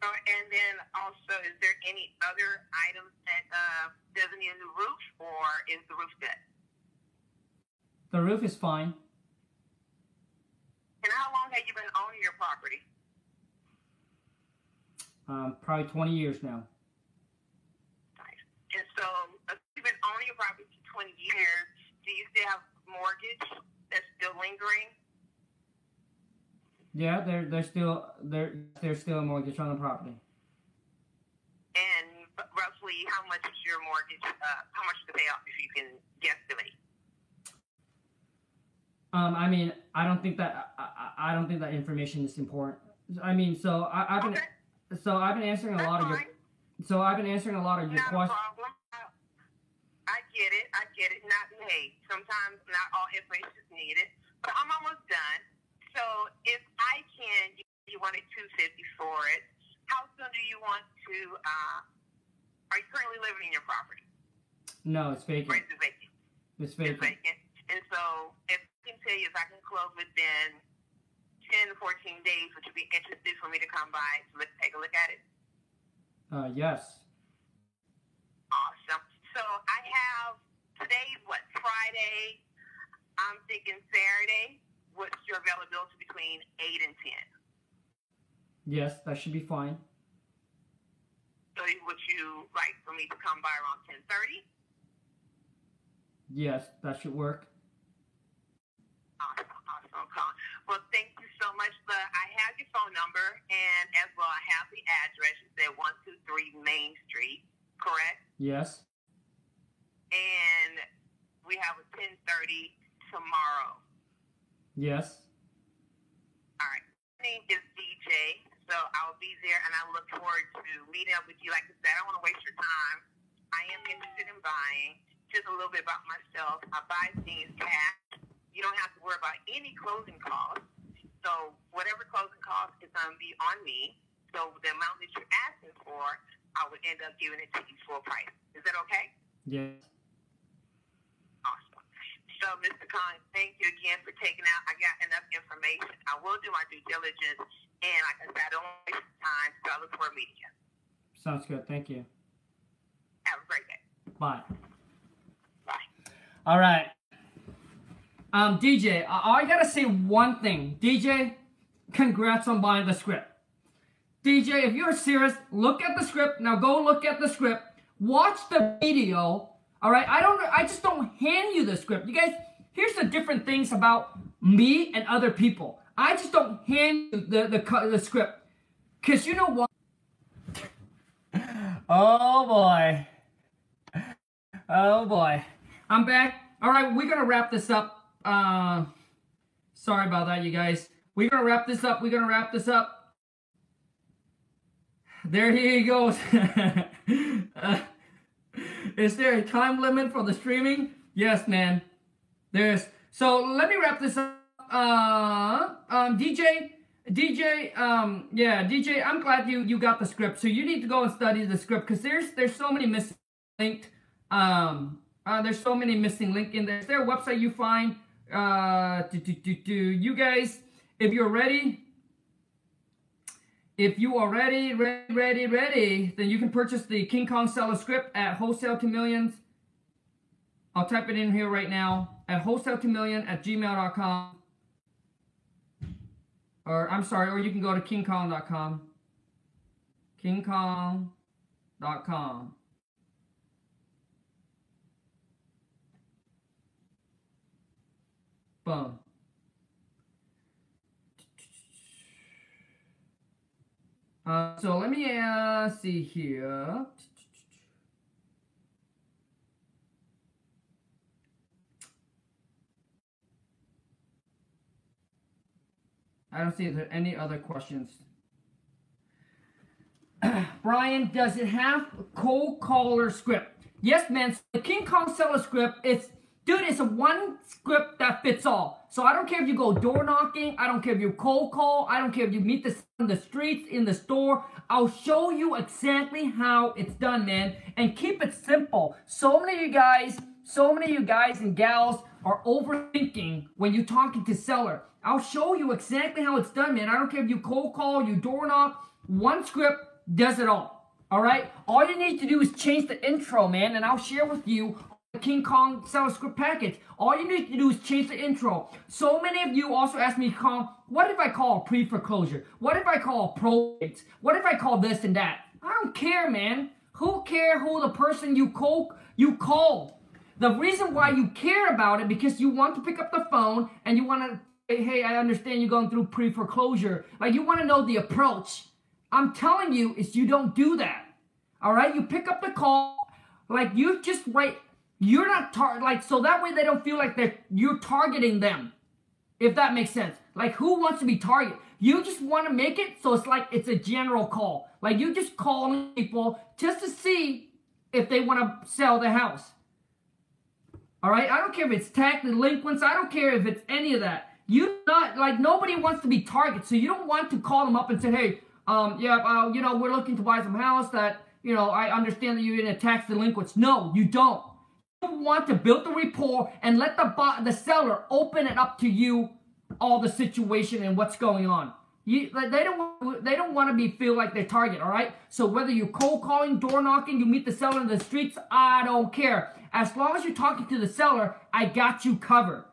F: Uh, and then also, is there any other items that uh, doesn't need a new roof, or is the roof good?
A: The roof is fine.
F: And how long have you been owning your property?
A: Um, probably 20 years now. Nice.
F: And so, uh, you've been owning your property for 20 years. Do you still have mortgage that's still lingering?
A: Yeah, there, there's still there, there's still a mortgage on the property.
F: And roughly, how much is your mortgage? Uh, how much to pay off if you can guesstimate?
A: Um, I mean, I don't think that I, I don't think that information is important. I mean, so I, I've been
F: Okay,
A: so I've been answering a
F: that's
A: lot of your so I've been answering a lot of your questions.
F: I get it. I get it. Not hey, sometimes not all information is needed, but I'm almost done. So if I can, you, you wanted two fifty for it. How soon do you want to? Uh, are you currently living in your property?
A: No, it's vacant.
F: is it vacant?
A: It's
F: It's
A: vacant.
F: vacant. And so if can tell you if I can close within ten to fourteen days, would you be interested for me to come by to look, take a look at it?
A: Uh, yes.
F: Awesome. So I have today's what Friday. I'm thinking Saturday. What's your availability between eight and ten?
A: Yes, that should be fine.
F: So would you like for me to come by around ten thirty?
A: Yes, that should work.
F: Awesome. Well, thank you so much. But I have your phone number, and as well, I have the address. You said one two three Main Street, correct?
A: Yes.
F: And we have a ten thirty tomorrow.
A: Yes.
F: All right. My name is DJ, so I'll be there, and I look forward to meeting up with you. Like I said, I don't want to waste your time. I am interested in buying. Just a little bit about myself. I buy things cash. You don't have to worry about any closing costs. So whatever closing cost is going to be on me. So the amount that you're asking for, I would end up giving it to you full price. Is that okay?
A: Yes.
F: Awesome. So, Mr. Khang, thank you again for taking out. I got enough information. I will do my due diligence, and like I said, I don't waste time. So I look forward to meeting.
A: Sounds good. Thank you.
F: Have a great day.
A: Bye.
F: Bye.
A: All right. Um, DJ, I, I gotta say one thing. DJ, congrats on buying the script. DJ, if you're serious, look at the script. Now go look at the script. Watch the video. All right. I don't. I just don't hand you the script. You guys, here's the different things about me and other people. I just don't hand you the the, the script. Cause you know what? Oh boy. Oh boy. I'm back. All right, we're gonna wrap this up. Uh, sorry about that, you guys. We're gonna wrap this up. We're gonna wrap this up. There he goes. Uh, is there a time limit for the streaming? Yes, man. There's. So let me wrap this up. Uh, um, DJ, DJ, um, yeah, DJ. I'm glad you you got the script. So you need to go and study the script because there's there's so many missing linked. Um, uh, there's so many missing link in there. Is there a website you find? Uh, do, do, do, do. you guys, if you're ready, if you are ready, ready, ready, ready, then you can purchase the King Kong seller script at wholesale to millions. I'll type it in here right now at wholesale to million at gmail.com. or I'm sorry, or you can go to kingkong.com. Kingkong.com. Boom. Uh, so let me uh, see here. I don't see any other questions. Brian, does it have a cold caller script? Yes, man. So the King Kong seller script, it's dude, it's one script that fits all. So I don't care if you go door knocking, I don't care if you cold call, I don't care if you meet the in the streets, in the store. I'll show you exactly how it's done, man. And keep it simple. So many of you guys, so many of you guys and gals are overthinking when you're talking to seller. I'll show you exactly how it's done, man. I don't care if you cold call, you door knock, one script does it all. All right? All you need to do is change the intro, man, and I'll share with you King Khang script package. All you need to do is change the intro. So many of you also ask me, Kong, what if I call pre-foreclosure? What if I call probate? What if I call this and that? I don't care, man. Who care who the person you call you call? The reason why you care about it because you want to pick up the phone and you want to say, hey, I understand you're going through pre-foreclosure. Like you want to know the approach. I'm telling you, is you don't do that. All right, you pick up the call, like you just wait. You're not tar- like so that way they don't feel like that you're targeting them. If that makes sense. Like who wants to be targeted? You just want to make it so it's like it's a general call. Like you just calling people just to see if they want to sell the house. All right, I don't care if it's tax delinquents. I don't care if it's any of that. You not like nobody wants to be targeted, so you don't want to call them up and say, "Hey, um, yeah, uh, you know, we're looking to buy some house that, you know, I understand that you're in a tax delinquents." No, you don't. You want to build the rapport and let the the seller open it up to you, all the situation and what's going on. You, they don't they don't want to be feel like their target, all right? So whether you're cold calling, door knocking, you meet the seller in the streets, I don't care. As long as you're talking to the seller, I got you covered.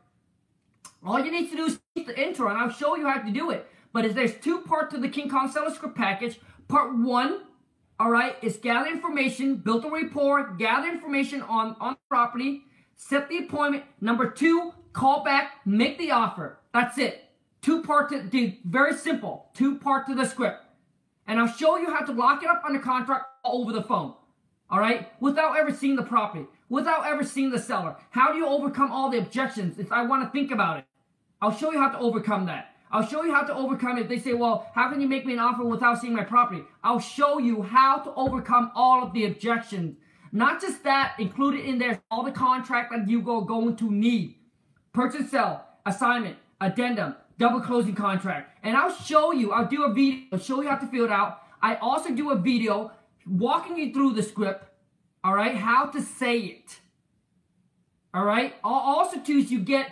A: All you need to do is keep the intro, and I'll show you how to do it. But there's two parts to the King Kong Seller Script package. Part one, all right, is gather information, build a rapport, gather information on, on the property, set the appointment. Number two, call back, make the offer. That's it. Two parts, to, dude, very simple. Two part to the script. And I'll show you how to lock it up under contract over the phone. All right? Without ever seeing the property, without ever seeing the seller. How do you overcome all the objections if I want to think about it? I'll show you how to overcome that. I'll show you how to overcome it. They say, well, how can you make me an offer without seeing my property? I'll show you how to overcome all of the objections. Not just that, included in there all the contract that you are going to need. Purchase sell, assignment, addendum, double closing contract. And I'll show you, I'll do a video, I'll show you how to fill it out. I also do a video walking you through the script, all right, how to say it. All right, I'll also too you get,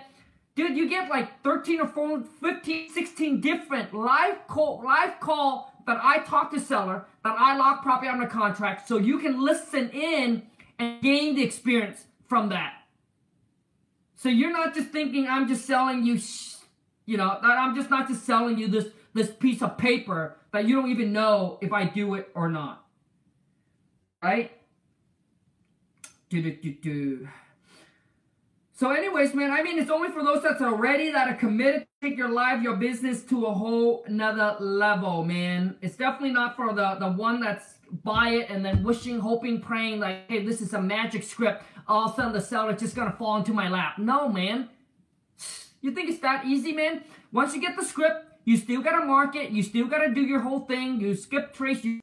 A: dude, you get like 13 or 14, 15, 16 different live call, live call that I talk to seller, that I lock property under contract, so you can listen in and gain the experience from that. So you're not just thinking I'm just selling you sh- you know, that I'm just not just selling you this this piece of paper that you don't even know if I do it or not. Right? Do do do do. So, anyways, man, I mean, it's only for those that are ready, that are committed to take your life, your business to a whole another level, man. It's definitely not for the the one that's buy it and then wishing, hoping, praying like, hey, this is a magic script. All of a sudden, the seller just gonna fall into my lap. No, man. You think it's that easy, man? Once you get the script, you still gotta market, you still gotta do your whole thing, you skip trace, you